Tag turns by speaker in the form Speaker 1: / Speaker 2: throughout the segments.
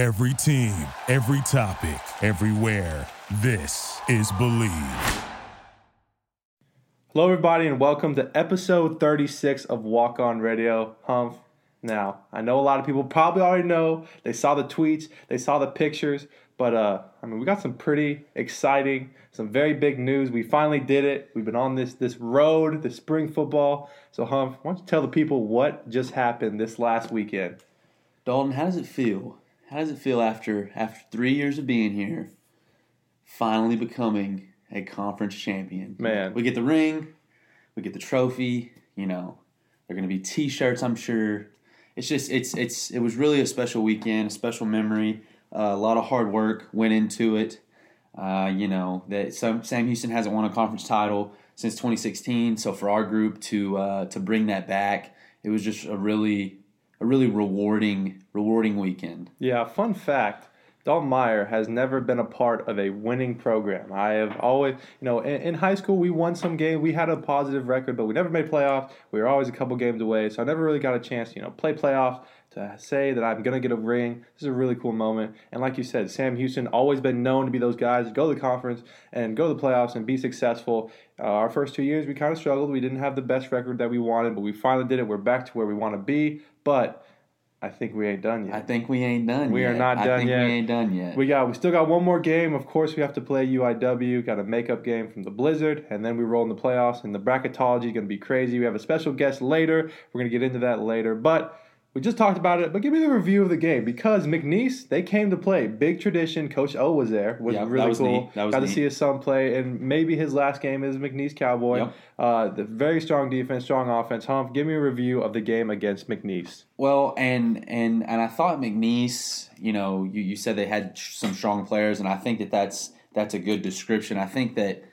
Speaker 1: Every team, every topic, everywhere. This is Believe.
Speaker 2: Hello, everybody, and welcome to episode 36 of Walk On Radio. Humph. Now, I know a lot of people probably already know. They saw the tweets, they saw the pictures, but uh, I mean, we got some pretty exciting, some very big news. We finally did it. We've been on this this road, the spring football. So, Humph, why don't you tell the people what just happened this last weekend?
Speaker 3: Dalton, how does it feel? How does it feel after after three years of being here, finally becoming a conference champion?
Speaker 2: Man.
Speaker 3: we get the ring, we get the trophy. You know, they're going to be T-shirts. I'm sure. It's just it's it's it was really a special weekend, a special memory. Uh, a lot of hard work went into it. Uh, you know that Sam, Sam Houston hasn't won a conference title since 2016. So for our group to uh, to bring that back, it was just a really a really rewarding rewarding weekend.
Speaker 2: Yeah, fun fact. Dalton Meyer has never been a part of a winning program. I have always, you know, in, in, high school we won some games. We had a positive record, but we never made playoffs. We were always a couple games away, so I never really got a chance, you know, play playoffs to say that I'm gonna get a ring. This is a really cool moment. And like you said, Sam Houston always been known to be those guys go to the conference and go to the playoffs and be successful. Uh, our first two years we kind of struggled. We didn't have the best record that we wanted, but we finally did it. We're back to where we want to be, but I think we ain't done yet.
Speaker 3: I think we ain't done yet.
Speaker 2: we
Speaker 3: yet.
Speaker 2: are not done
Speaker 3: I think
Speaker 2: yet.
Speaker 3: we ain't done yet.
Speaker 2: We got we still got one more game. Of course, we have to play UIW. Got a makeup game from the Blizzard, and then we roll in the playoffs. And the bracketology is going to be crazy. We have a special guest later. We're going to get into that later, but. We just talked about it, but give me the review of the game because McNeese they came to play. Big tradition. Coach O was there. Was
Speaker 3: Yep, that
Speaker 2: really
Speaker 3: was
Speaker 2: cool.
Speaker 3: neat. That was
Speaker 2: Got
Speaker 3: neat.
Speaker 2: to see his son play, and maybe his last game is McNeese Cowboy.
Speaker 3: Yep.
Speaker 2: Uh, the very strong defense, strong offense. Humph, give me a review of the game against McNeese.
Speaker 3: Well, and and and I thought McNeese, you know, you, you said they had some strong players, and I think that that's that's a good description. I think that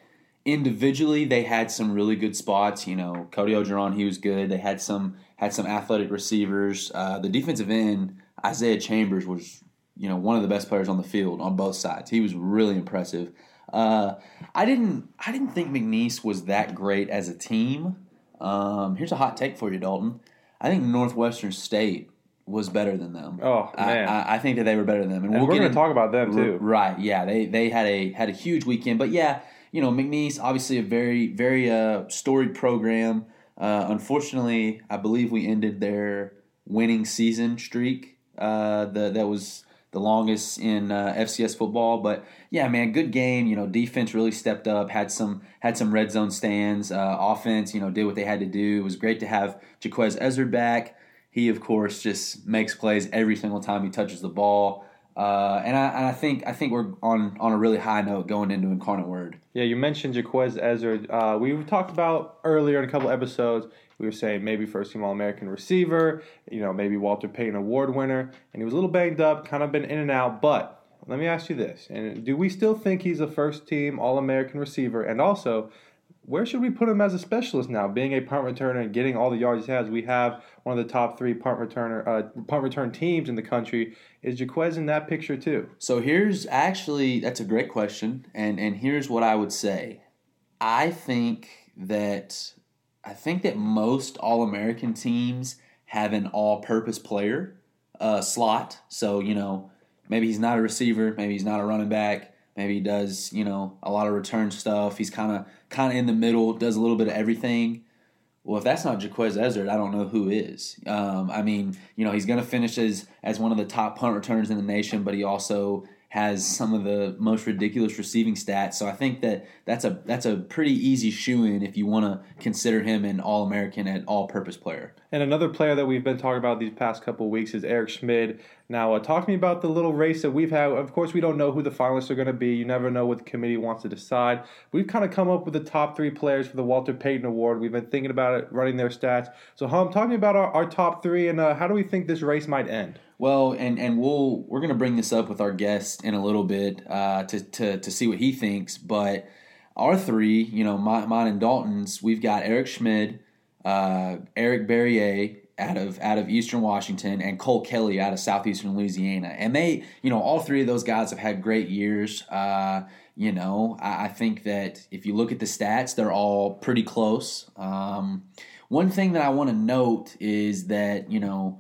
Speaker 3: individually they had some really good spots. You know, Cody Orgeron, he was good. They had some had some athletic receivers. Uh, the defensive end, Isaiah Chambers was, you know, one of the best players on the field on both sides. He was really impressive. Uh, I didn't I didn't think McNeese was that great as a team. Um, here's a hot take for you, Dalton. I think Northwestern State was better than them.
Speaker 2: Oh,
Speaker 3: I-
Speaker 2: man.
Speaker 3: I, I think that they were better than them,
Speaker 2: And we're going to talk about them too.
Speaker 3: Right. Yeah. They they had a had a huge weekend, but yeah, you know McNeese obviously a very very uh, storied program. Uh, unfortunately, I believe we ended their winning season streak. Uh, the that was the longest in uh, FCS football. But yeah, man, good game. You know, defense really stepped up. Had some had some red zone stands. Uh, offense, you know, did what they had to do. It was great to have Jequez Ezzard back. He, of course, just makes plays every single time he touches the ball. Uh, and, I, and I think I think we're on, on a really high note going into Incarnate Word.
Speaker 2: Yeah, you mentioned Jequez Ezzard. Uh, we talked about earlier in a couple episodes. We were saying maybe first team All American receiver, you know, maybe Walter Payton Award winner, and he was a little banged up, kind of been in and out. But let me ask you this: and do we still think he's a first team All American receiver? And also, where should we put him as a specialist now? Being a punt returner and getting all the yards he has, we have one of the top three punt returner uh, punt return teams in the country. Is Jequez in that picture too?
Speaker 3: So here's actually that's a great question, and and here's what I would say. I think that I think that most All American teams have an all purpose player uh, slot. So you know maybe he's not a receiver, maybe he's not a running back, maybe he does you know a lot of return stuff. He's kind of kind of in the middle, does a little bit of everything. Well, if that's not Jequez Ezzard, I don't know who is. Um, I mean, you know, he's going to finish as as one of the top punt returners in the nation, but he also has some of the most ridiculous receiving stats. So I think that that's a that's a pretty easy shoe in if you want to consider him an All American and All Purpose player.
Speaker 2: And another player that we've been talking about these past couple weeks is Eric Schmid. Now, uh, talk to me about the little race that we've had. Of course, we don't know who the finalists are going to be. You never know what the committee wants to decide. We've kind of come up with the top three players for the Walter Payton Award. We've been thinking about it, running their stats. So, Hum, talk to me about our, our top three and uh, how do we think this race might end?
Speaker 3: Well, and and we'll we're gonna bring this up with our guest in a little bit uh, to to to see what he thinks. But our three, you know, my, mine and Dalton's, we've got Eric Schmid, uh, Eric Barriere out of out of Eastern Washington, and Cole Kelly out of Southeastern Louisiana. And they, you know, all three of those guys have had great years. Uh, you know, I, I think that if you look at the stats, they're all pretty close. Um, one thing that I want to note is that you know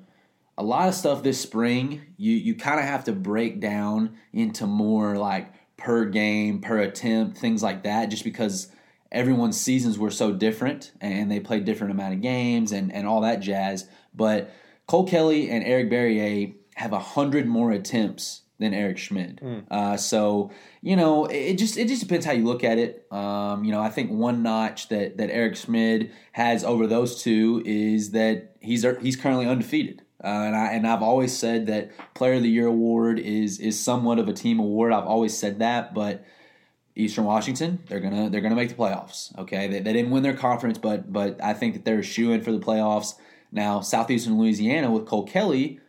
Speaker 3: a lot of stuff this spring, you you kind of have to break down into more like per game, per attempt, things like that, just because everyone's seasons were so different and they played different amount of games and, and all that jazz. But Cole Kelly and Eric Barriere have a hundred more attempts than Eric Schmid. Mm. Uh, so you know, it just it just depends how you look at it. Um, you know, I think one notch that that Eric Schmid has over those two is that he's he's currently undefeated. Uh, and I and I've always said that Player of the Year award is is somewhat of a team award. I've always said that, but Eastern Washington, they're gonna they're gonna make the playoffs. Okay, they, they didn't win their conference, but but I think that they're shooing for the playoffs. Now Southeastern Louisiana with Cole Kelly,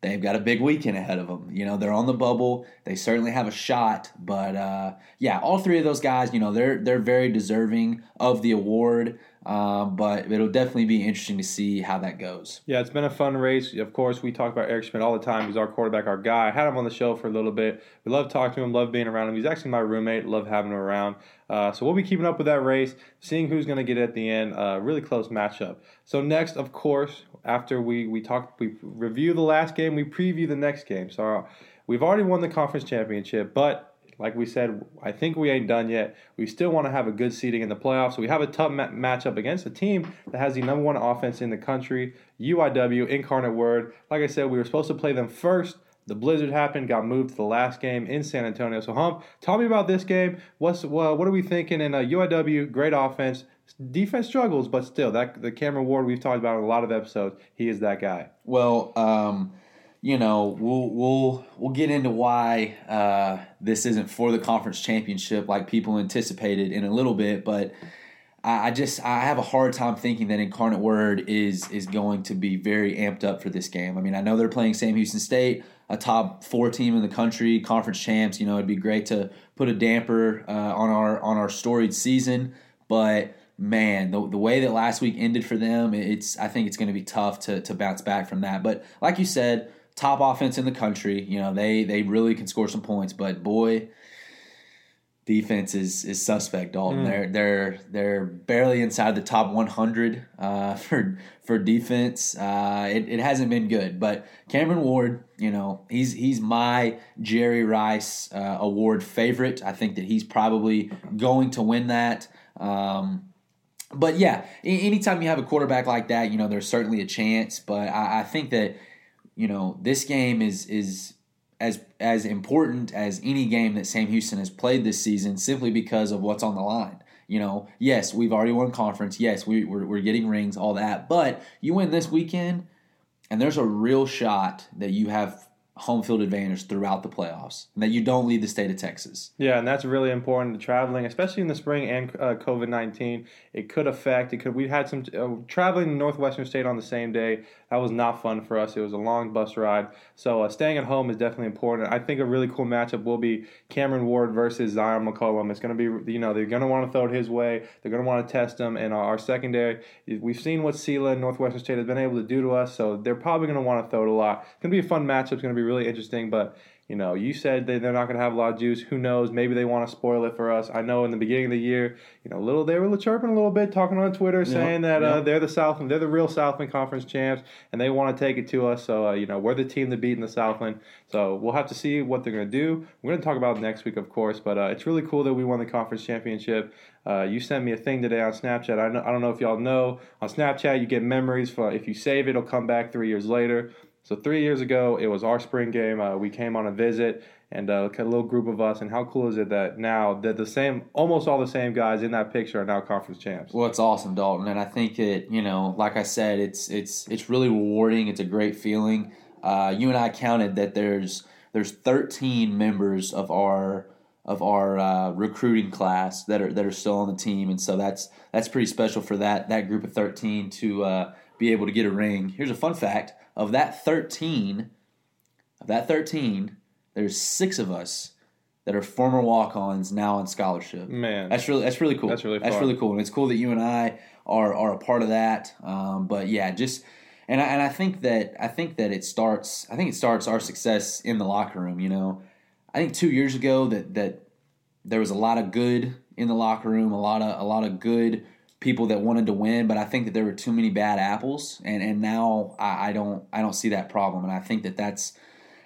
Speaker 3: they've got a big weekend ahead of them. You know, they're on the bubble. They certainly have a shot. But uh, yeah, all three of those guys, you know, they're they're very deserving of the award. Um, but it'll definitely be interesting to see how that goes.
Speaker 2: Yeah, it's been a fun race. Of course, we talk about Eric Schmid all the time. He's our quarterback, our guy. I had him on the show for a little bit. We love talking to him, love being around him. He's actually my roommate. Love having him around. Uh, so we'll be keeping up with that race, seeing who's going to get it at the end. Uh, really close matchup. So next, of course, after we we talk, we review the last game, we preview the next game. So we've already won the conference championship, but like we said, I think we ain't done yet. We still want to have a good seeding in the playoffs. So we have a tough ma- matchup against a team that has the number one offense in the country, UIW, Incarnate Word. Like I said, we were supposed to play them first. The blizzard happened, got moved to the last game in San Antonio. So, Hump, tell me about this game. What's well, what are we thinking? In uh, UIW, great offense, defense struggles, but still, that the Cameron Ward we've talked about in a lot of episodes. He is that guy.
Speaker 3: Well, um, you know, we'll we'll we'll get into why uh, this isn't for the conference championship like people anticipated in a little bit, but I, I just I have a hard time thinking that Incarnate Word is is going to be very amped up for this game. I mean, I know they're playing Sam Houston State, a top four team in the country, conference champs. You know, it'd be great to put a damper uh, on our on our storied season, but man, the, the way that last week ended for them, it's I think it's going to be tough to to bounce back from that. But like you said top offense in the country. You know, they they really can score some points, but boy, defense is is suspect. Dalton, mm. they're they're they're barely inside the top 100 uh, for for defense. Uh, it, it hasn't been good, but Cameron Ward, you know, he's he's my Jerry Rice uh, Award favorite. I think that he's probably going to win that. Um, but yeah, anytime you have a quarterback like that, you know, there's certainly a chance. But I, I think that you know, this game is is as as important as any game that Sam Houston has played this season, simply because of what's on the line. You know, yes, we've already won conference. Yes, we, we're, we're getting rings, all that. But you win this weekend, and there's a real shot that you have home field advantage throughout the playoffs, and that you don't leave the state of Texas.
Speaker 2: Yeah, and that's really important. To traveling, especially in the spring and uh, COVID nineteen, it could affect. It could. We had some uh, traveling Northwestern State on the same day. That was not fun for us. It was a long bus ride. So uh, staying at home is definitely important. I think a really cool matchup will be Cameron Ward versus Zyon McCollum. It's going to be, you know, they're going to want to throw it his way. They're going to want to test him. And our secondary, we've seen what Sela and Northwestern State has been able to do to us. So they're probably going to want to throw it a lot. It's going to be a fun matchup. It's going to be really interesting. But you know, you said that they're not going to have a lot of juice. Who knows? Maybe they want to spoil it for us. I know in the beginning of the year, you know, little they were chirping a little bit, talking on Twitter, saying that Uh, they're the Southland, they're the real Southland Conference champs, and they want to take it to us. So uh, you know, we're the team to beat in the Southland. So we'll have to see what they're going to do. We're going to talk about next week, of course, but uh, it's really cool that we won the conference championship. Uh, you sent me a thing today on Snapchat. I, know, I don't know if y'all know. On Snapchat, you get memories. For, if you save it, it'll come back three years later. So three years ago, it was our spring game. Uh, we came on a visit and uh, a little group of us. And how cool is it that now that the same, almost all the same guys in that picture are now conference champs?
Speaker 3: Well, it's awesome, Dalton, and I think it. You know, like I said, it's it's it's really rewarding. It's a great feeling. Uh, you and I counted that there's there's 13 members of our of our uh, recruiting class that are that are still on the team, and so that's that's pretty special for that that group of 13 to uh, be able to get a ring. Here's a fun fact of that 13, of that 13, there's six of us that are former walk-ons now on scholarship.
Speaker 2: Man,
Speaker 3: that's really that's really cool.
Speaker 2: That's really
Speaker 3: that's really cool, and it's cool that you and I are are a part of that. Um, but yeah, just and I, and I think that I think that it starts. I think it starts our success in the locker room. You know, I think two years ago that that there was a lot of good in the locker room, a lot of a lot of good people that wanted to win, but I think that there were too many bad apples, and and now I, I don't I don't see that problem, and I think that that's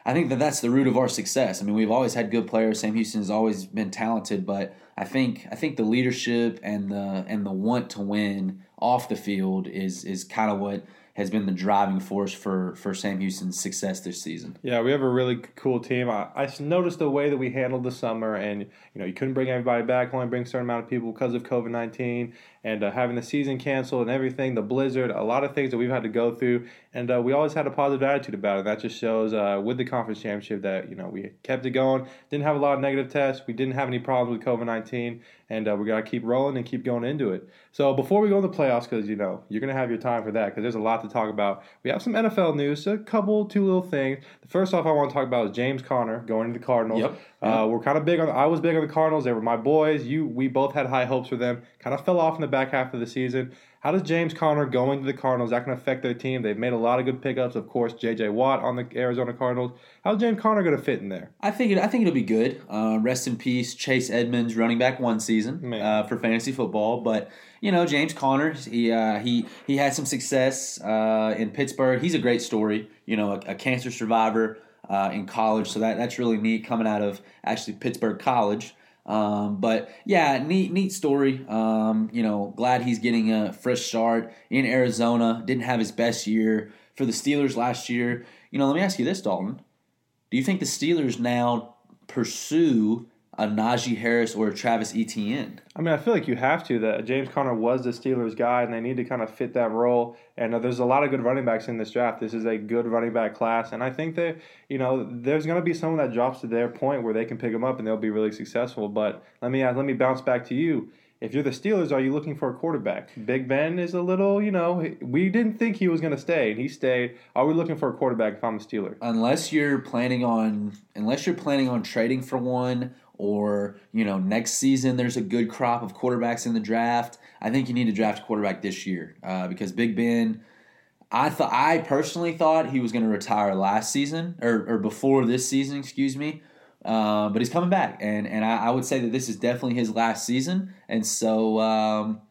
Speaker 3: I think that that's the root of our success. I mean, we've always had good players. Sam Houston has always been talented, but I think I think the leadership and the and the want to win off the field is is kind of what has been the driving force for for Sam Houston's success this season.
Speaker 2: Yeah, we have a really cool team. I, I noticed the way that we handled the summer, and you know, you couldn't bring everybody back, only bring a certain amount of people because of COVID nineteen, and uh, having the season canceled and everything, the blizzard, a lot of things that we've had to go through, and uh, we always had a positive attitude about it. That just shows uh, with the conference championship that you know we kept it going, didn't have a lot of negative tests, we didn't have any problems with COVID nineteen, and uh, we got to keep rolling and keep going into it. So before we go in the playoffs, because you know you're gonna have your time for that, because there's a lot to talk about. We have some NFL news, a couple, two little things. The first off, I want to talk about is James Conner going to the Cardinals.
Speaker 3: Yep.
Speaker 2: Uh, we're kind of big on. I was big on the Cardinals. They were my boys. You, we both had high hopes for them. Kind of fell off in the back half of the season. How does James Conner going to the Cardinals that can affect their team? They've made a lot of good pickups. Of course, J.J. Watt on the Arizona Cardinals. How's James Conner going to fit in there?
Speaker 3: I think it, I think it'll be good. Uh, rest in peace, Chase Edmonds, running back one season uh, for fantasy football. But you know, James Conner, he uh, he he had some success uh, in Pittsburgh. He's a great story. You know, a, a cancer survivor uh, in college, so that that's really neat coming out of actually Pittsburgh College. Um, but yeah, neat, neat story. Um, you know, glad he's getting a fresh start in Arizona. Didn't have his best year for the Steelers last year. You know, let me ask you this, Dalton. Do you think the Steelers now pursue a Najee Harris or a Travis Etienne?
Speaker 2: I mean, I feel like you have to. That James Conner was the Steelers guy, and they need to kind of fit that role. And uh, there's a lot of good running backs in this draft. This is a good running back class, and I think that you know there's going to be someone that drops to their point where they can pick them up and they'll be really successful. But let me ask, let me bounce back to you. If you're the Steelers, are you looking for a quarterback? Big Ben is a little, you know, we didn't think he was going to stay, and he stayed. Are we looking for a quarterback if I'm a Steeler?
Speaker 3: Unless you're planning on unless you're planning on trading for one or, you know, next season there's a good crop of quarterbacks in the draft, I think you need to draft a quarterback this year. Uh, because Big Ben I thought I personally thought he was going to retire last season or, or before this season, excuse me. Uh, but he's coming back, and and I, I, would say that this is definitely his last season. And so, um,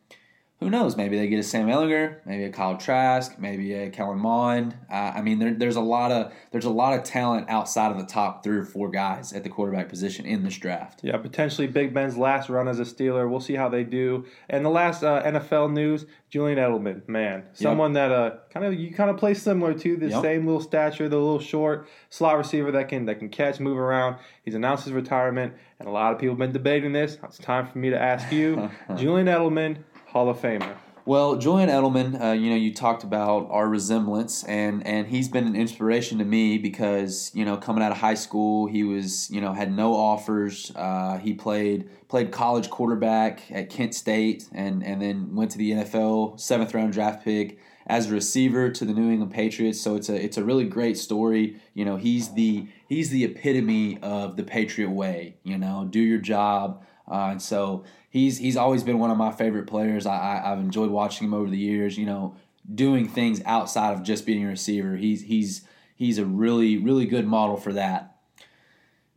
Speaker 3: who knows? Maybe they get a Sam Ehlinger, maybe a Kyle Trask, maybe a Kellen Mond. Uh, I mean, there, there's a lot of there's a lot of talent outside of the top three or four guys at the quarterback position in this draft.
Speaker 2: Yeah, potentially Big Ben's last run as a Steeler. We'll see how they do. And the last uh, NFL news: Julian Edelman, man, someone yep. that uh kind of you kind of play similar to the yep. same little stature, the little short slot receiver that can that can catch, move around. He's announced his retirement, and a lot of people have been debating this. It's time for me to ask you, Julian Edelman Hall of Famer.
Speaker 3: Well, Julian Edelman, uh, you know, you talked about our resemblance, and and he's been an inspiration to me because you know, coming out of high school, he was you know had no offers. Uh, he played played college quarterback at Kent State, and and then went to the NFL, seventh round draft pick as a receiver to the New England Patriots. So it's a it's a really great story. You know, he's the he's the epitome of the Patriot way. You know, do your job. Uh, and so he's he's always been one of my favorite players. I, I have enjoyed watching him over the years. You know, doing things outside of just being a receiver. He's he's he's a really really good model for that.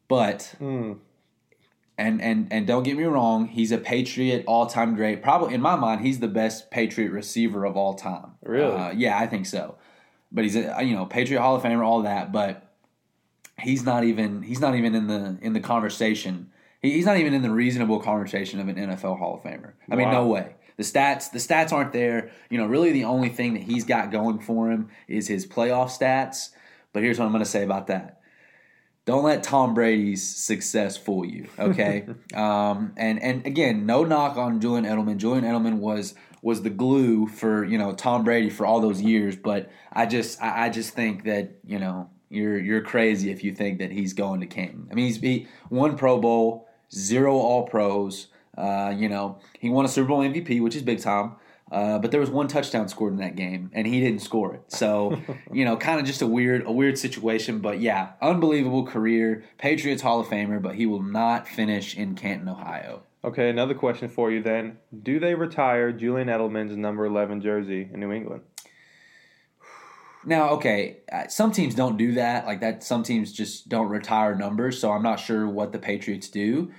Speaker 3: But mm. and and and don't get me wrong, he's a Patriot all time great. Probably in my mind, he's the best Patriot receiver of all time.
Speaker 2: Really?
Speaker 3: Uh, yeah, I think so. But he's a you know Patriot Hall of Famer, all that. But he's not even he's not even in the in the conversation He's not even in the reasonable conversation of an NFL Hall of Famer. I mean, no way. The stats, the stats aren't there. You know, really the only thing that he's got going for him is his playoff stats. But here's what I'm going to say about that. Don't let Tom Brady's success fool you, okay? um, and and again, no knock on Julian Edelman. Julian Edelman was was the glue for you know Tom Brady for all those years. But I just I, I just think that you know you're you're crazy if you think that he's going to Canton. I mean, he's he won Pro Bowl zero All Pros. Uh, you know, he won a Super Bowl MVP, which is big time. Uh, but there was one touchdown scored in that game, and he didn't score it. So, you know, kind of just a weird, a weird situation. But yeah, unbelievable career, Patriots Hall of Famer, but he will not finish in Canton, Ohio.
Speaker 2: Okay, another question for you then: Do they retire Julian Edelman's number eleven jersey in New England?
Speaker 3: Now, okay, uh, some teams don't do that. Like that, some teams just don't retire numbers. So I'm not sure what the Patriots do.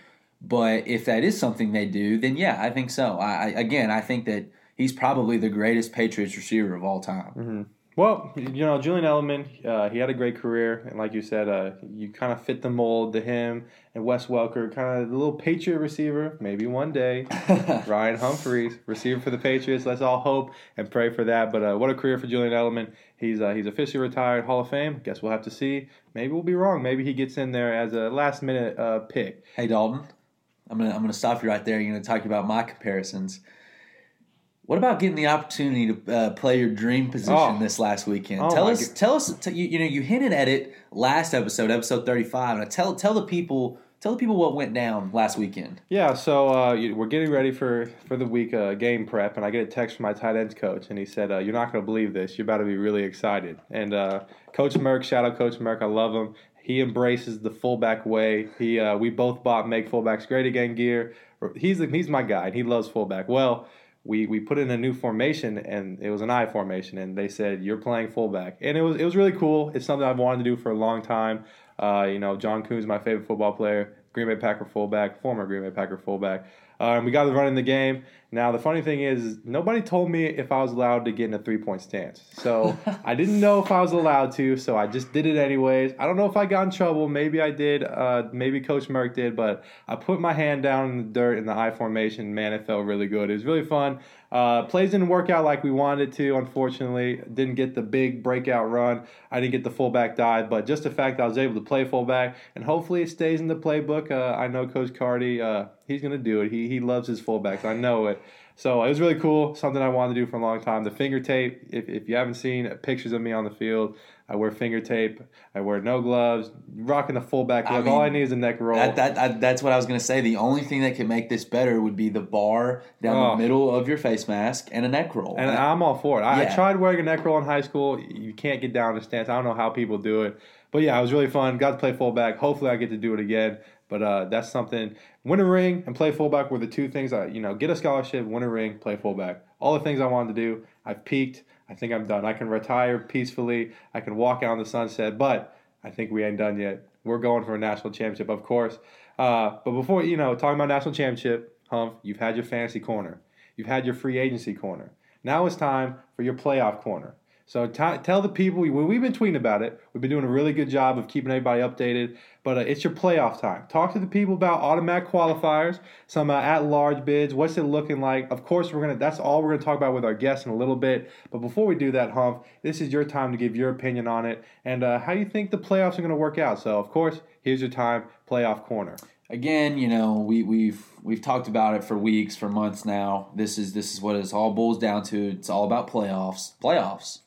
Speaker 3: But if that is something they do, then yeah, I think so. I, I again, I think that he's probably the greatest Patriots receiver of all time.
Speaker 2: Mm-hmm. Well, you know, Julian Edelman, uh, he had a great career, and like you said, uh, you kind of fit the mold to him and Wes Welker, kind of the little Patriot receiver. Maybe one day, Ryan Humphreys, receiver for the Patriots. Let's all hope and pray for that. But uh, what a career for Julian Edelman. He's uh, he's officially retired, Hall of Fame. Guess we'll have to see. Maybe we'll be wrong. Maybe he gets in there as a last minute uh, pick.
Speaker 3: Hey Dalton, I'm gonna I'm gonna stop you right there. You're gonna talk about my comparisons. What about getting the opportunity to uh, play your dream position
Speaker 2: Oh.
Speaker 3: this last weekend?
Speaker 2: Oh
Speaker 3: tell us, tell us. T- you, you know, you hinted at it last episode, episode thirty-five, and tell tell the people, tell the people what went down last weekend.
Speaker 2: Yeah, so uh, we're getting ready for, for the week uh, game prep, and I get a text from my tight ends coach, and he said, uh, "You're not going to believe this. You're about to be really excited." And uh, Coach Merck, shout out Coach Merck, I love him. He embraces the fullback way. He uh, we both bought make fullbacks great again gear. He's he's my guy, and he loves fullback. Well, we we put in a new formation, and it was an I formation, and they said you're playing fullback, and it was it was really cool. It's something I've wanted to do for a long time. Uh, you know, John Kuhn's my favorite football player. Green Bay Packer fullback, former Green Bay Packer fullback. Um, we got to run in the game. Now the funny thing is, nobody told me if I was allowed to get in a three point stance. So I didn't know if I was allowed to. So I just did it anyways. I don't know if I got in trouble. Maybe I did. Uh, maybe Coach Merck did. But I put my hand down in the dirt in the I formation. Man, it felt really good. It was really fun. Uh, plays didn't work out like we wanted to, unfortunately. Didn't get the big breakout run. I didn't get the fullback dive, but just the fact that I was able to play fullback, and hopefully it stays in the playbook. Uh, I know Coach Cardi, uh, he's going to do it. He, he loves his fullbacks. I know it. So it was really cool, something I wanted to do for a long time. The finger tape, if, if you haven't seen pictures of me on the field, I wear finger tape. I wear no gloves, rocking the fullback
Speaker 3: I
Speaker 2: look. All I need is a neck roll.
Speaker 3: That, that, that- that's what I was going to say. The only thing that could make this better would be the bar down
Speaker 2: Oh.
Speaker 3: the middle of your face mask and a neck roll.
Speaker 2: And I'm all for it. I, I tried wearing a neck roll in high school. You can't get down in the stance. I don't know how people do it. But yeah, it was really fun. Got to play fullback. Hopefully, I get to do it again. But uh, that's something. Win a ring and play fullback were the two things I, you know, get a scholarship, win a ring, play fullback. All the things I wanted to do. I've peaked. I think I'm done. I can retire peacefully. I can walk out in the sunset. But I think we ain't done yet. We're going for a national championship, of course. Uh, but before, you know, talking about national championship, Humph, you've had your fantasy corner. You've had your free agency corner. Now it's time for your playoff corner. So t- tell the people, when we've been tweeting about it, we've been doing a really good job of keeping everybody updated. But uh, it's your playoff time. Talk to the people about automatic qualifiers, some uh, at-large bids. What's it looking like? Of course, we're gonna. That's all we're gonna talk about with our guests in a little bit. But before we do that, Humph, this is your time to give your opinion on it and uh, how you think the playoffs are gonna work out. So, of course, here's your time, playoff corner.
Speaker 3: again, you know, we, we've we've talked about it for weeks, for months now. This is this is what it all boils down to. It's all about playoffs. Playoffs.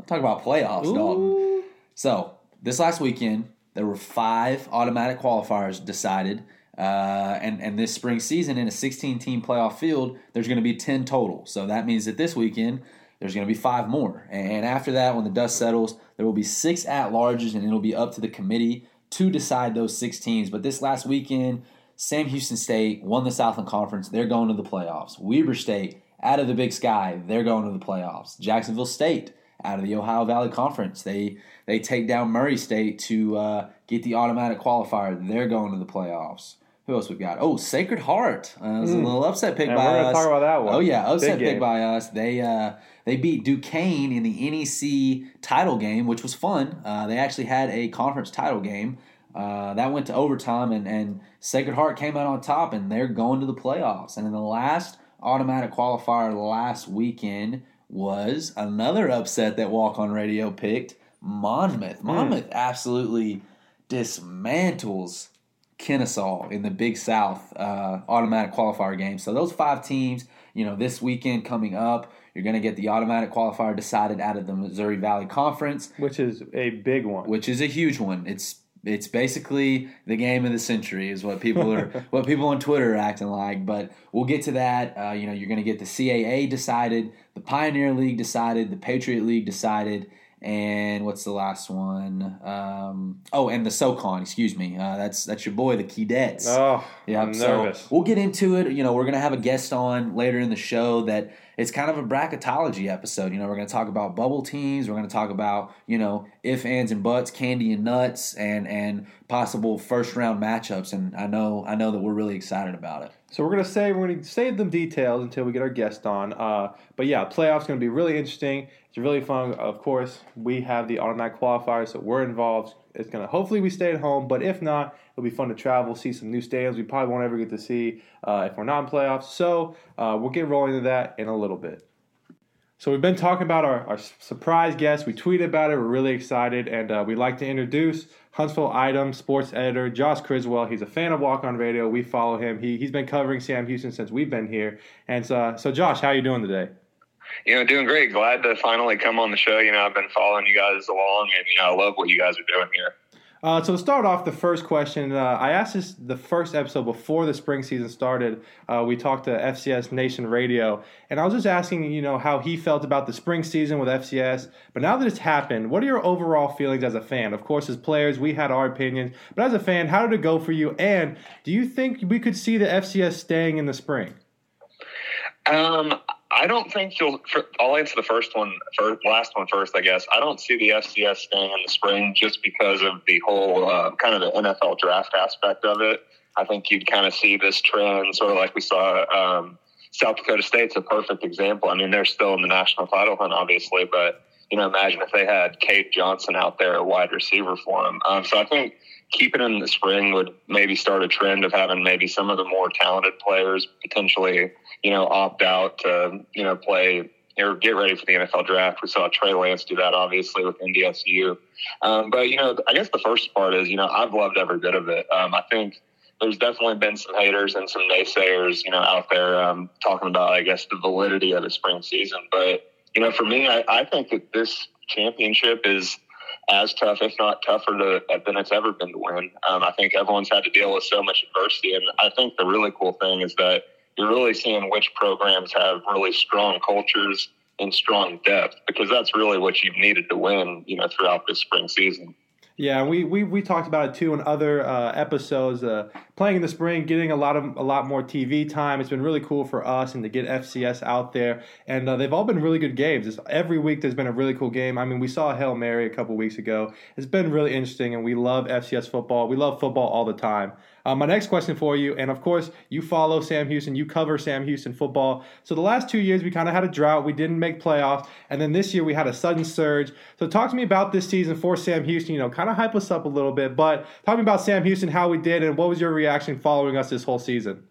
Speaker 3: I'm talking about playoffs, Dalton. So this last weekend, there were five automatic qualifiers decided, uh, and and this spring season in a 16 team playoff field, there's going to be 10 total. So that means that this weekend there's going to be five more, and after that, when the dust settles, there will be six at larges, and it'll be up to the committee to decide those six teams. But this last weekend, Sam Houston State won the Southland Conference. They're going to the playoffs. Weber State out of the Big Sky, they're going to the playoffs. Jacksonville State out of the Ohio Valley Conference, they they take down Murray State to uh, get the automatic qualifier. They're going to the playoffs. Who else we got? Oh, Sacred Heart. Uh, it was a little upset pick
Speaker 2: And
Speaker 3: by
Speaker 2: we're
Speaker 3: us.
Speaker 2: talk about that one.
Speaker 3: Oh yeah, upset
Speaker 2: Big
Speaker 3: pick
Speaker 2: game.
Speaker 3: by us. They uh, they beat Duquesne in the NEC title game, which was fun. Uh, they actually had a conference title game. Uh, that went to overtime, and, and Sacred Heart came out on top, and they're going to the playoffs. And in the last automatic qualifier last weekend was another upset that Walk on Radio picked Monmouth. Monmouth absolutely dismantles Kennesaw in the Big South uh, automatic qualifier game. So those five teams, you know, this weekend coming up, you're going to get the automatic qualifier decided out of the Missouri Valley Conference,
Speaker 2: Which is a big one.
Speaker 3: which is a huge one. It's it's basically the game of the century, is what people are what people on Twitter are acting like. But we'll get to that. Uh, you know, you're going to get the CAA decided, the Pioneer League decided, the Patriot League decided, and what's the last one? Um, oh, and the SoCon. Excuse me. Uh, that's that's your boy, the Keydets.
Speaker 2: oh,
Speaker 3: Yeah, so
Speaker 2: nervous.
Speaker 3: we'll get into it. You know, we're gonna have a guest on later in the show that it's kind of a bracketology episode. You know, we're going to talk about bubble teams. We're going to talk about you know if ands and buts, candy and nuts, and and possible first round matchups. And I know I know that we're really excited about it.
Speaker 2: So we're gonna say we're gonna save them details until we get our guest on. Uh, but yeah, playoffs gonna be really interesting. It's really fun. Of course, we have the automatic qualifiers, so we're involved. It's gonna hopefully we stay at home, but if not, it'll be fun to travel, see some new stadiums. We probably won't ever get to see uh, if we're not in playoffs. So uh, we'll get rolling into that in a little bit. So we've been talking about our, our surprise guest. We tweeted about it. We're really excited, and uh, we'd like to introduce Huntsville Item sports editor Josh Criswell. He's a fan of Walk On Radio. We follow him. He he's been covering Sam Houston since we've been here. And so, so Josh, how are you doing today?
Speaker 4: You know, doing great. Glad to finally come on the show. You know, I've been following you guys along, and you know, I love what you guys are doing here.
Speaker 2: Uh, so to start off, the first question uh, I asked this the first episode before the spring season started. Uh, we talked to FCS Nation Radio, and I was just asking, you know, how he felt about the spring season with FCS. But now that it's happened, what are your overall feelings as a fan? Of course, as players, we had our opinions, but as a fan, how did it go for you? And do you think we could see the FCS staying in the spring?
Speaker 4: Um, I don't think you'll. I'll answer the first one, first, last one first, I guess. I don't see the FCS staying in the spring just because of the whole uh, kind of the NFL draft aspect of it. I think you'd kind of see this trend, sort of like we saw. Um, South Dakota State's a perfect example. I mean, they're still in the national title hunt, obviously, but you know, imagine if they had Cade Johnson out there, a wide receiver for them. Um, so I think keeping in the spring would maybe start a trend of having maybe some of the more talented players potentially you know, opt out to, you know, play or get ready for the NFL draft. We saw Trey Lance do that, obviously, with NDSU. Um, but, you know, I guess the first part is, you know, I've loved every bit of it. Um, I think there's definitely been some haters and some naysayers, you know, out there um, talking about, I guess, the validity of the spring season. But, you know, for me, I, I think that this championship is as tough, if not tougher, to, than it's ever been to win. Um, I think everyone's had to deal with so much adversity. And I think the really cool thing is that – you're really seeing which programs have really strong cultures and strong depth because that's really what you've needed to win, you know, throughout this spring season.
Speaker 2: Yeah, we, we, we talked about it too in other uh, episodes. Uh, playing in the spring, getting a lot of a lot more TV time. It's been really cool for us and to get FCS out there. And uh, they've all been really good games. It's, every week there's been a really cool game. I mean, we saw Hail Mary a couple weeks ago. It's been really interesting, and we love FCS football. We love football all the time. Uh, my next question for you, and of course, you follow Sam Houston, you cover Sam Houston football. So the last two years, we kind of had a drought. We didn't make playoffs, and then this year we had a sudden surge. So talk to me about this season for Sam Houston. You know, kind of hype us up a little bit, but talk me about Sam Houston, how we did, and what was your reaction following us this whole season?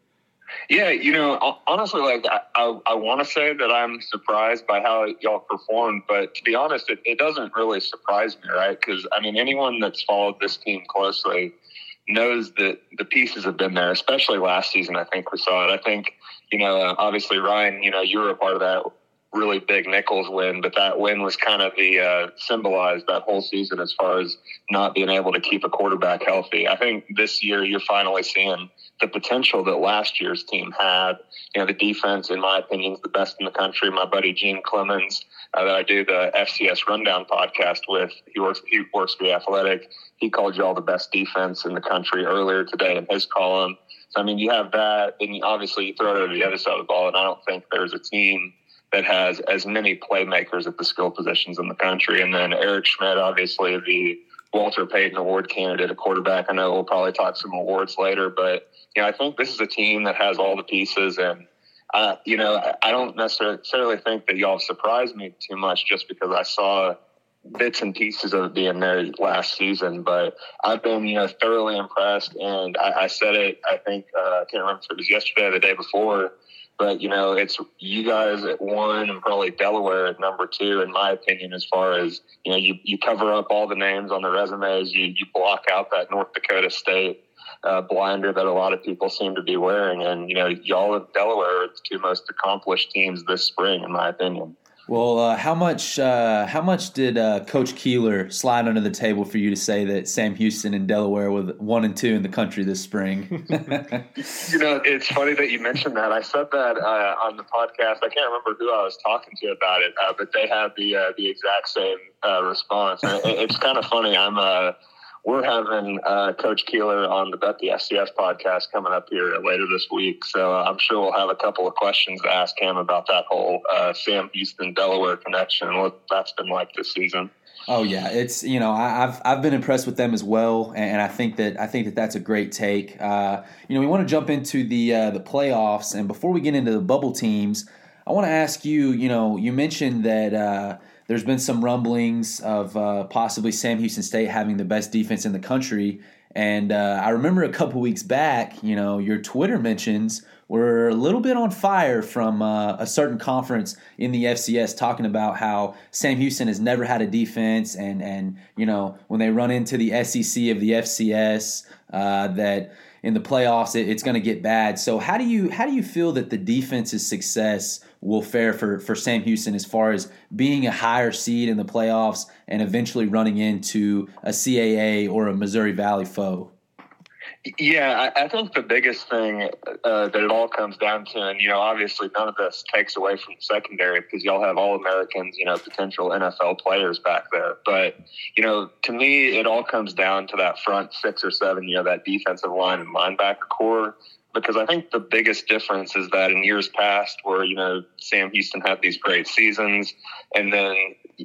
Speaker 4: Yeah, you know, honestly, like I, I, I want to say that I'm surprised by how y'all performed, but to be honest, it, it doesn't really surprise me, right? Because I mean, anyone that's followed this team closely knows that the pieces have been there, especially last season. I think we saw it. I think, you know, obviously, Ryan, you know, you were a part of that really big Nicholls win, but that win was kind of the uh, symbolized that whole season as far as not being able to keep a quarterback healthy. I think this year you're finally seeing the potential that last year's team had. You know, the defense, in my opinion, is the best in the country. My buddy Gene Clemens, uh, that I do the FCS Rundown podcast with, he works he works for the Athletic he called you all the best defense in the country earlier today in his column. So I mean, you have that, and obviously you throw it over the other side of the ball, and I don't think there's a team that has as many playmakers at the skill positions in the country. And then Eric Schmid, obviously the Walter Payton Award candidate, a quarterback. I know we'll probably talk some awards later, but you know, I think this is a team that has all the pieces and. Uh, you know, I don't necessarily think that y'all surprised me too much just because I saw bits and pieces of it being there last season, but I've been, you know, thoroughly impressed. And I, I said it, I think, uh, I can't remember if it was yesterday or the day before, but, you know, it's you guys at one and probably Delaware at number two, in my opinion, as far as, you know, you, you cover up all the names on the resumes, you, you block out that North Dakota State. Uh, blinder that a lot of people seem to be wearing, and you know, y'all of Delaware are the two most accomplished teams this spring, in my opinion.
Speaker 3: Well, uh, how much uh, how much did uh, Coach Keeler slide under the table for you to say that Sam Houston and Delaware were one and two in the country this spring?
Speaker 4: you know, it's funny that you mentioned that. I said that uh, on the podcast. I can't remember who I was talking to about it, uh, but they had the uh, the exact same response. And it's kind of funny. I'm we're having uh, Coach Keeler on the Bet the FCS podcast coming up here later this week. So uh, I'm sure we'll have a couple of questions to ask him about that whole uh, Sam Houston Delaware connection and what that's been like this season.
Speaker 3: Oh yeah, it's you know I, have I've been impressed with them as well, and I think that I think that that's a great take. Uh, you know, we want to jump into the uh, the playoffs, and before we get into the bubble teams, I want to ask you. You know, you mentioned that uh, there's been some rumblings of uh, possibly Sam Houston State having the best defense in the country, and uh, I remember a couple weeks back, you know, your Twitter mentions were a little bit on fire from uh, a certain conference in the FCS talking about how Sam Houston has never had a defense, and and you know when they run into the SEC of the FCS, uh, that in the playoffs it, it's going to get bad. So how do you how do you feel that the defense's success will fare for for Sam Houston as far as being a higher seed in the playoffs and eventually running into a CAA or a Missouri Valley foe?
Speaker 4: Yeah, I, I think the biggest thing uh, that it all comes down to, and you know, obviously none of this takes away from the secondary because y'all have all Americans, you know, potential NFL players back there. But you know, to me, it all comes down to that front six or seven, you know, that defensive line and linebacker core because I think the biggest difference is that in years past, where you know Sam Houston had these great seasons, and then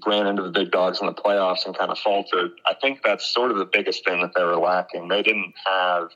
Speaker 4: ran into the big dogs in the playoffs and kind of faltered. I think that's sort of the biggest thing that they were lacking. They didn't have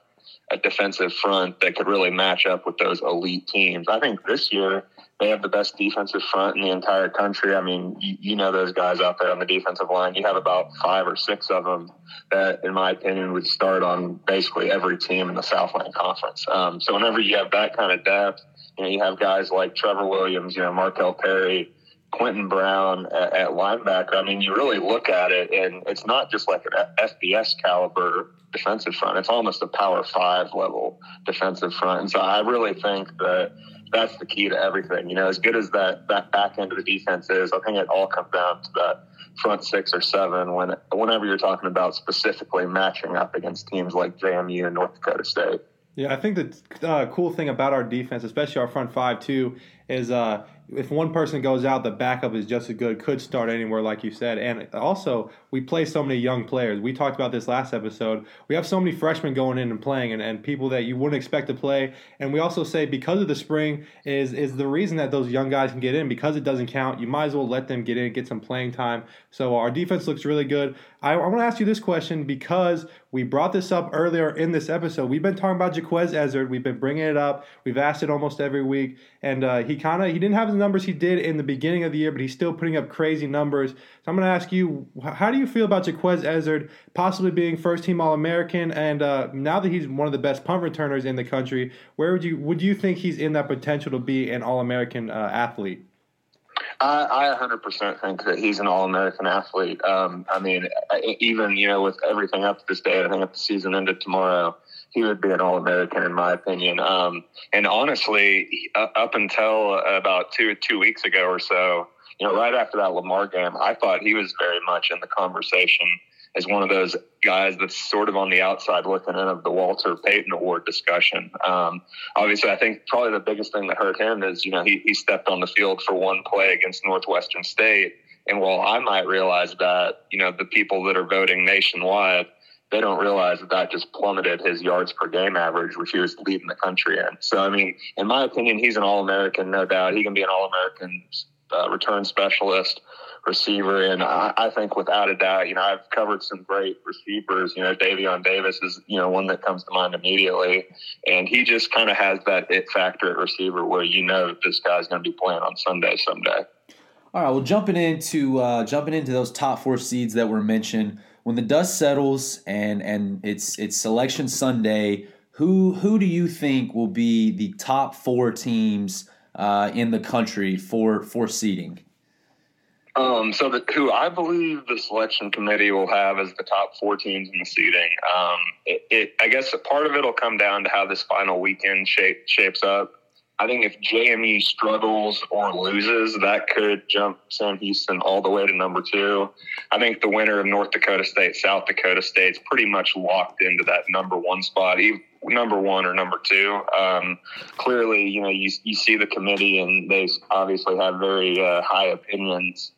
Speaker 4: a defensive front that could really match up with those elite teams. I think this year they have the best defensive front in the entire country. I mean, you, you, know those guys out there on the defensive line. You have about five or six of them that, in my opinion, would start on basically every team in the Southland Conference. Um, so whenever you have that kind of depth, you know, you have guys like Trevor Williams, you know, Markel Perry, Quentin Brown at, at, linebacker. I mean, you really look at it, and it's not just like an FBS caliber defensive front. It's almost a Power Five level defensive front. And so I really think that that's the key to everything. You know, as good as that that back end of the defense is, I think it all comes down to that front six or seven. When whenever you're talking about specifically matching up against teams like JMU and North Dakota State.
Speaker 2: Yeah, I think the uh, cool thing about our defense, especially our front five too, is uh, if one person goes out, the backup is just as good. Could start anywhere, like you said. And also, we play so many young players. We talked about this last episode. We have so many freshmen going in and playing, and, and people that you wouldn't expect to play. And we also say because of the spring is is the reason that those young guys can get in because it doesn't count. You might as well let them get in, get some playing time. So our defense looks really good. I, I want to ask you this question because we brought this up earlier in this episode. We've been talking about Jequez Ezzard. We've been bringing it up. We've asked it almost every week, and uh, he kind of he didn't have the numbers he did in the beginning of the year, but he's still putting up crazy numbers. So I'm going to ask you, how do you feel about Jequez Ezzard possibly being first team All American, and uh, now that he's one of the best punt returners in the country, where would you would you think he's in that potential to be an All American uh, athlete?
Speaker 4: I, I 100% think that he's an all-American athlete. Um, I mean, even you know, with everything up to this day, I think if the season ended tomorrow, he would be an all-American in my opinion. Um, and honestly, up until about two two weeks ago or so, you know, right after that Lamar game, I thought he was very much in the conversation as one of those guys that's sort of on the outside looking in of the Walter Payton Award discussion. Um, obviously, I think probably the biggest thing that hurt him is, you know, he, he stepped on the field for one play against Northwestern State. And while I might realize that, you know, the people that are voting nationwide, they don't realize that that just plummeted his yards per game average, which he was leading the country in. So, I mean, in my opinion, he's an All American, no doubt. He can be an All American uh, return specialist receiver. And I, I, think without a doubt, you know, I've covered some great receivers. You know, Davion Davis is, you know, one that comes to mind immediately. And he just kind of has that it factor at receiver where you know this guy's going to be playing on Sunday someday.
Speaker 3: All right, well, jumping into uh, jumping into those top four seeds that were mentioned, when the dust settles and and it's it's selection Sunday, who who do you think will be the top four teams uh, in the country for for seeding?
Speaker 4: Um, so the, who I believe the selection committee will have as the top four teams in the seeding. Um, it, it, I guess part of it will come down to how this final weekend shape, shapes up. I think if JMU struggles or loses, that could jump Sam Houston all the way to number two. I think the winner of North Dakota State, South Dakota State is pretty much locked into that number one spot, number one or number two. Um, clearly, you know, you, you see the committee and they obviously have very uh, high opinions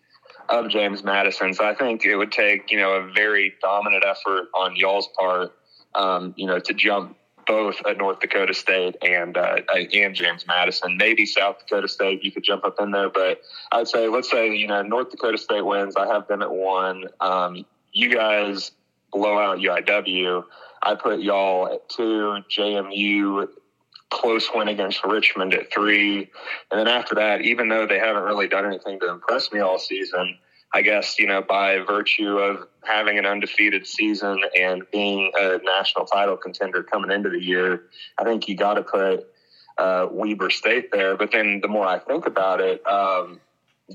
Speaker 4: of James Madison. So I think it would take, you know, a very dominant effort on y'all's part, um, you know, to jump both at North Dakota State and uh, and James Madison. Maybe South Dakota State, you could jump up in there, but I'd say let's say you know North Dakota State wins. I have them at one. Um, you guys blow out UIW. I put y'all at two. JMU close win against Richmond at three, and then after that, even though they haven't really done anything to impress me all season. I guess, you know, by virtue of having an undefeated season and being a national title contender coming into the year, I think you got to put uh, Weber State there. But then the more I think about it, um,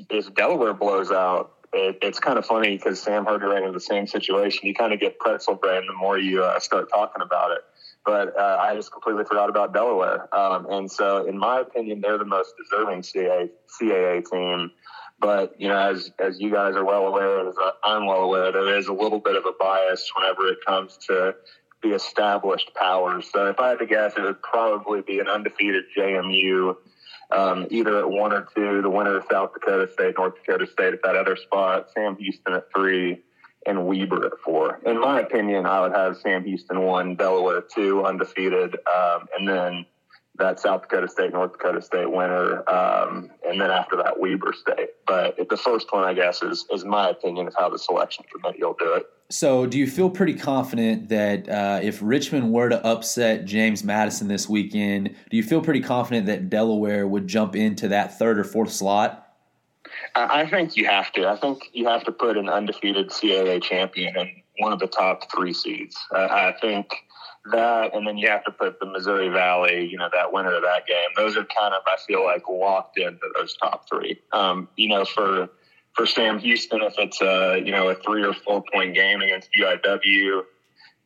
Speaker 4: if Delaware blows out, it, it's kind of funny because Sam Herder ran in the same situation. You kind of get pretzel brain the more you uh, start talking about it. But uh, I just completely forgot about Delaware. Um, and so, in my opinion, they're the most deserving CAA, CAA team. But you know, as as you guys are well aware, and as I'm well aware, there is a little bit of a bias whenever it comes to the established powers. So if I had to guess, it would probably be an undefeated JMU, um, either at one or two, the winner of South Dakota State, North Dakota State at that other spot, Sam Houston at three, and Weber at four. In my opinion, I would have Sam Houston one, Delaware two, undefeated, um, and then that South Dakota State, North Dakota State winner, um, and then after that Weber State. But the first one, I guess, is is my opinion of how the selection committee will do it.
Speaker 3: So, do you feel pretty confident that uh, if Richmond were to upset James Madison this weekend, do you feel pretty confident that Delaware would jump into that third or fourth slot?
Speaker 4: I think you have to. I think you have to put an undefeated CAA champion in one of the top three seeds. Uh, I think that, and then you have to put the Missouri Valley, you know, that winner of that game. Those are kind of, I feel like, locked into those top three. Um, you know, for for Sam Houston, if it's a you know a three or four point game against UIW,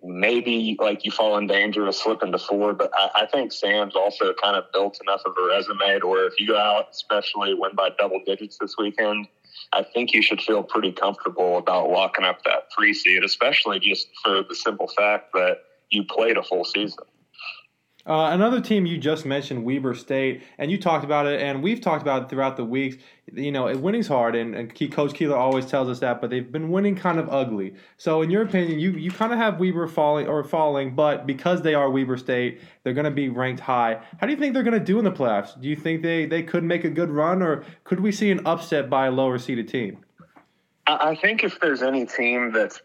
Speaker 4: maybe like you fall in danger of slipping to four. But I, I think Sam's also kind of built enough of a resume to where if you go out, especially win by double digits this weekend. I think you should feel pretty comfortable about locking up that three seed, especially just for the simple fact that you played a full season.
Speaker 2: Uh, another team you just mentioned, Weber State, and you talked about it, and we've talked about it throughout the weeks. You know, winning's hard, and, and Coach Keeler always tells us that, but they've been winning kind of ugly. So, in your opinion, you, you kind of have Weber falling or falling, but because they are Weber State, they're going to be ranked high. How do you think they're going to do in the playoffs? Do you think they, they could make a good run, or could we see an upset by a lower seeded team?
Speaker 4: I think if there's any team that's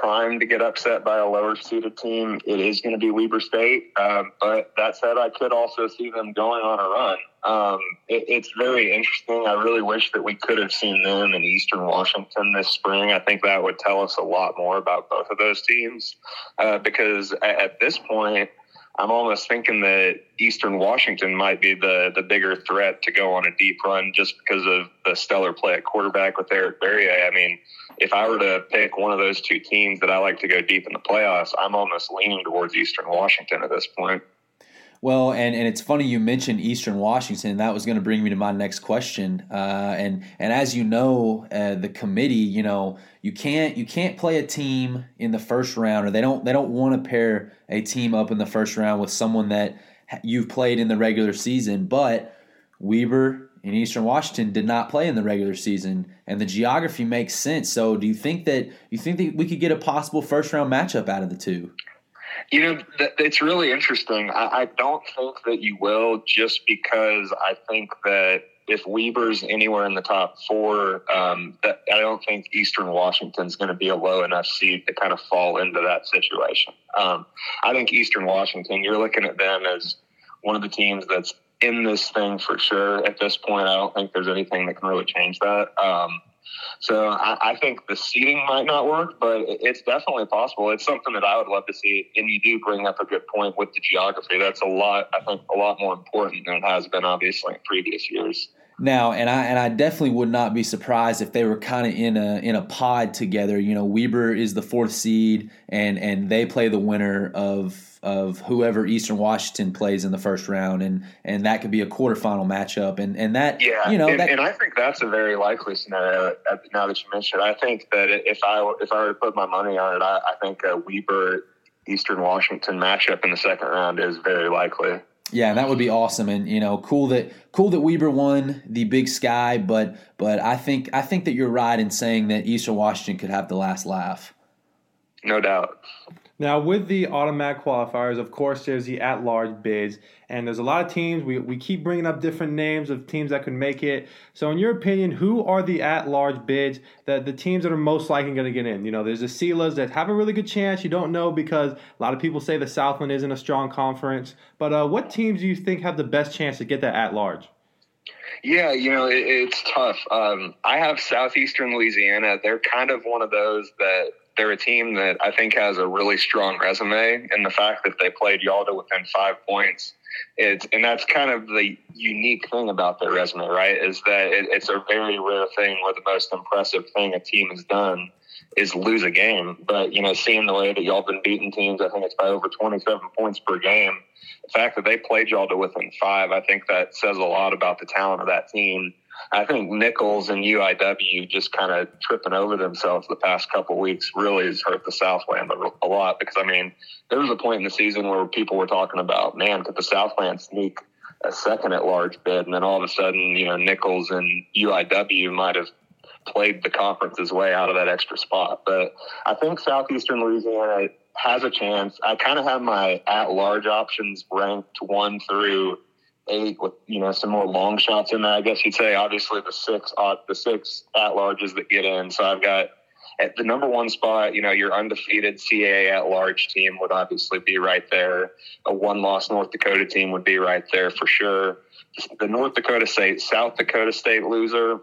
Speaker 4: primed to get upset by a lower seeded team, it is going to be Weber State. Um, but that said, I could also see them going on a run. Um, it, it's very interesting. I really wish that we could have seen them in Eastern Washington this spring. I think that would tell us a lot more about both of those teams uh, because at, at this point, I'm almost thinking that Eastern Washington might be the the bigger threat to go on a deep run just because of the stellar play at quarterback with Eric Barriere. I mean, if I were to pick one of those two teams that I like to go deep in the playoffs, I'm almost leaning towards Eastern Washington at this point.
Speaker 3: Well, and, and it's funny you mentioned Eastern Washington. That was going to bring me to my next question. Uh, and and as you know, uh, the committee, you know, you can't you can't play a team in the first round, or they don't they don't want to pair a team up in the first round with someone that you've played in the regular season. But Weber and Eastern Washington did not play in the regular season, and the geography makes sense. So, do you think that you think that we could get a possible first round matchup out of the two?
Speaker 4: You know, th- it's really interesting. I, I don't think that you will, just because I think that if Weber's anywhere in the top four, um, that, I don't think Eastern Washington's going to be a low enough seed to kind of fall into that situation. Um, I think Eastern Washington, you're looking at them as one of the teams that's in this thing for sure. At this point, I don't think there's anything that can really change that. Um, so I, I, think the seating might not work, but it's definitely possible. It's something that I would love to see. And you do bring up a good point with the geography. That's a lot, I think, a lot more important than it has been, obviously, in previous years.
Speaker 3: Now, and I and I definitely would not be surprised if they were kind of in a in a pod together. You know, Weber is the fourth seed, and and they play the winner of of whoever Eastern Washington plays in the first round, and and that could be a quarterfinal matchup, and and that
Speaker 4: yeah,
Speaker 3: you know,
Speaker 4: and,
Speaker 3: that,
Speaker 4: and I think that's a very likely scenario. Uh, now that you mentioned, it. I think that if I if I were to put my money on it, I, I think a Weber Eastern Washington matchup in the second round is very likely.
Speaker 3: Yeah, that would be awesome, and you know, cool that cool that Weber won the Big Sky, but but I think I think that you're right in saying that Eastern Washington could have the last laugh.
Speaker 4: No doubt.
Speaker 2: Now, with the automatic qualifiers, of course, there's the at large bids, and there's a lot of teams. We, we keep bringing up different names of teams that could make it. So, in your opinion, who are the at large bids that the teams that are most likely going to get in? You know, there's the Selas that have a really good chance. You don't know because a lot of people say the Southland isn't a strong conference. But uh, what teams do you think have the best chance to get that at large?
Speaker 4: Yeah, you know, it, it's tough. Um, I have Southeastern Louisiana. They're kind of one of those that they're a team that I think has a really strong resume, and the fact that they played y'all within five points, it's and that's kind of the unique thing about their resume, right? Is that it, it's a very rare thing where the most impressive thing a team has done is lose a game. But you know, seeing the way that y'all been beating teams, I think it's by over twenty seven points per game. The fact that they played y'all to within five, I think that says a lot about the talent of that team I think Nicholls and UIW just kind of tripping over themselves the past couple weeks really has hurt the Southland a, lot because I mean there was a point in the season where people were talking about man could the Southland sneak a second at large bid? And then all of a sudden you know Nicholls and UIW might have played the conference's way out of that extra spot. But I think southeastern Louisiana has a chance. I kind of have my at large options ranked one through eight with you know some more long shots in there. I guess you'd say obviously the six uh, the six at larges that get in. So I've got at the number one spot. You know your undefeated CAA at large team would obviously be right there. A one loss North Dakota team would be right there for sure. The North Dakota State South Dakota State loser.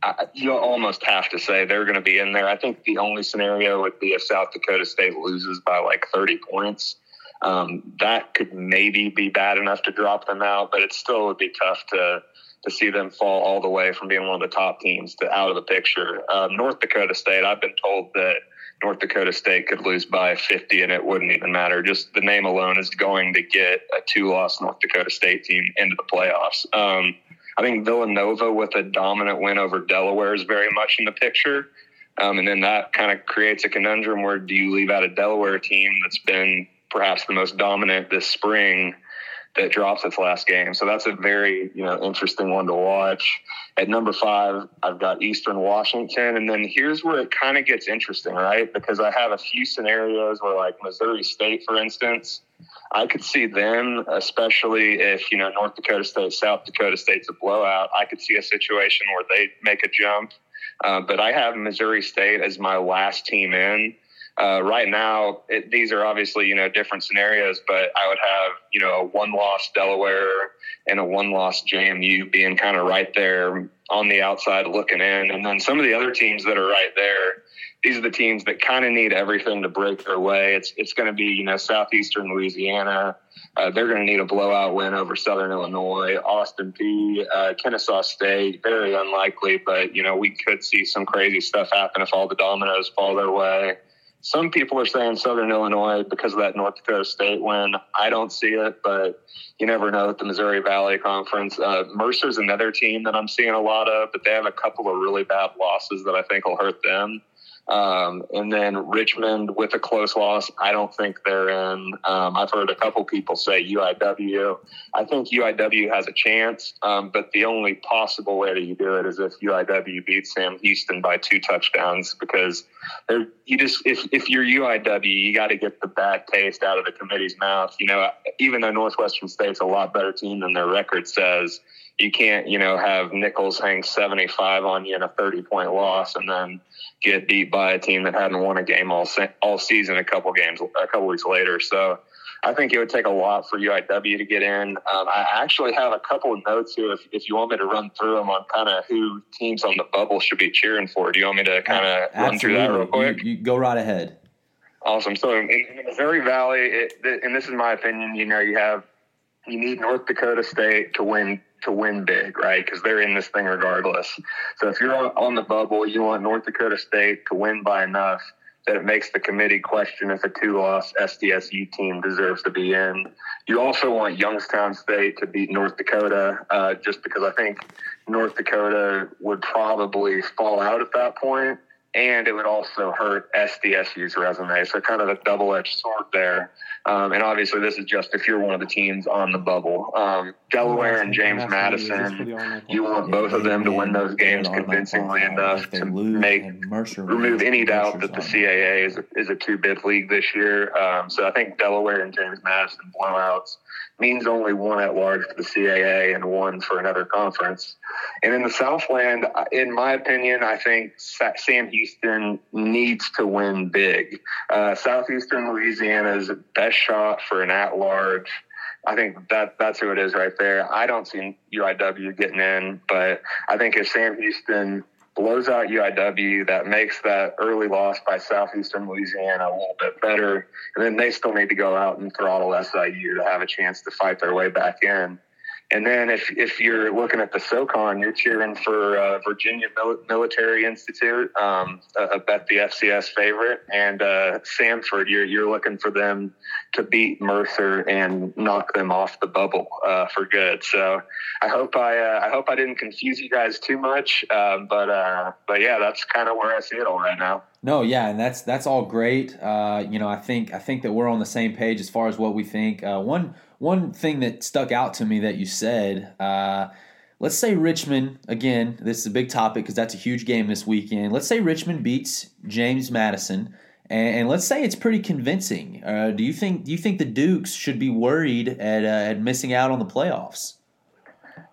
Speaker 4: I, you almost have to say they're going to be in there. I think the only scenario would be if South Dakota State loses by like 30 points um, that could maybe be bad enough to drop them out, but it still would be tough to to see them fall all the way from being one of the top teams to out of the picture. Um, North Dakota State, I've been told that North Dakota State could lose by 50 and it wouldn't even matter. Just the name alone is going to get a two loss North Dakota State team into the playoffs. Um, I think Villanova with a dominant win over Delaware is very much in the picture. Um, and then that kind of creates a conundrum where do you leave out a Delaware team that's been perhaps the most dominant this spring that drops its last game. So that's a very, you know, interesting one to watch. At number five, I've got Eastern Washington. And then here's where it kind of gets interesting, right? Because I have a few scenarios where, like Missouri State, for instance, I could see them, especially if, you know, North Dakota State, South Dakota State's a blowout. I could see a situation where they make a jump. Uh, but I have Missouri State as my last team in. Uh, right now, it, these are obviously you know different scenarios, but I would have you know a one loss Delaware and a one loss JMU being kind of right there on the outside looking in, and then some of the other teams that are right there. These are the teams that kind of need everything to break their way. It's it's going to be you know southeastern Louisiana. Uh, they're going to need a blowout win over Southern Illinois, Austin Peay, uh, Kennesaw State. Very unlikely, but you know we could see some crazy stuff happen if all the dominoes fall their way. Some people are saying Southern Illinois because of that North Dakota State win. I don't see it, but you never know at the Missouri Valley Conference. Uh, Mercer's another team that I'm seeing a lot of, but they have a couple of really bad losses that I think will hurt them. Um, and then Richmond with a close loss, I don't think they're in. Um, I've heard a couple people say UIW. I think UIW has a chance, um, but the only possible way that you do it is if UIW beats Sam Houston by two touchdowns because you just if if you're UIW, you got to get the bad taste out of the committee's mouth. You know, even though Northwestern State's a lot better team than their record says you can't, you know, have Nicholls hang 75 on you in a 30 point loss and then get beat by a team that hadn't won a game all se- all season a couple games a couple weeks later. So I think it would take a lot for UIW to get in. Um, I actually have a couple of notes here if, if you want me to run through them on kind of who teams on the bubble should be cheering for. Do you want me to kind of run through that real quick?
Speaker 3: You, you go right ahead.
Speaker 4: Awesome. So in, in the Missouri Valley, it, and this is my opinion, you know, you have you need North Dakota State to win to win big, right? Because they're in this thing regardless. So if you're on the bubble, you want North Dakota State to win by enough that it makes the committee question if a two-loss SDSU team deserves to be in. You also want Youngstown State to beat North Dakota, uh, just because I think North Dakota would probably fall out at that point and it would also hurt SDSU's resume. So kind of a double edged sword there. Um, and obviously, this is just if you're one of the teams on the bubble. Um, Delaware and James Madison, you want both of them to win those games convincingly enough to make remove any doubt that the CAA is a, is a two bid league this year. Um, so I think Delaware and James Madison blowouts means only one at large for the CAA and one for another conference. And in the Southland, in my opinion, I think Sam Houston needs to win big. Uh, Southeastern Louisiana's best shot for an at large. I think that that's who it is right there. I don't see UIW getting in, but I think if Sam Houston blows out UIW. That makes that early loss by Southeastern Louisiana a little bit better. And then they still need to go out and throttle SIU to have a chance to fight their way back in. And then if, if you're looking at the SoCon, you're cheering for uh, Virginia Military Institute, um, bet the FCS favorite, and uh, Samford. You're you're looking for them to beat Mercer and knock them off the bubble uh, for good. So I hope I uh, I hope I didn't confuse you guys too much, uh, but uh, but yeah, that's kind of where I see it all right now.
Speaker 3: No, yeah, and that's that's all great. you know, I think I think that we're on the same page as far as what we think. one one thing that stuck out to me that you said, uh, let's say Richmond, again, this is a big topic because that's a huge game this weekend. Let's say Richmond beats James Madison. And, and let's say it's pretty convincing. Uh, do you think? Do you think the Dukes should be worried at, uh, at missing out on the playoffs?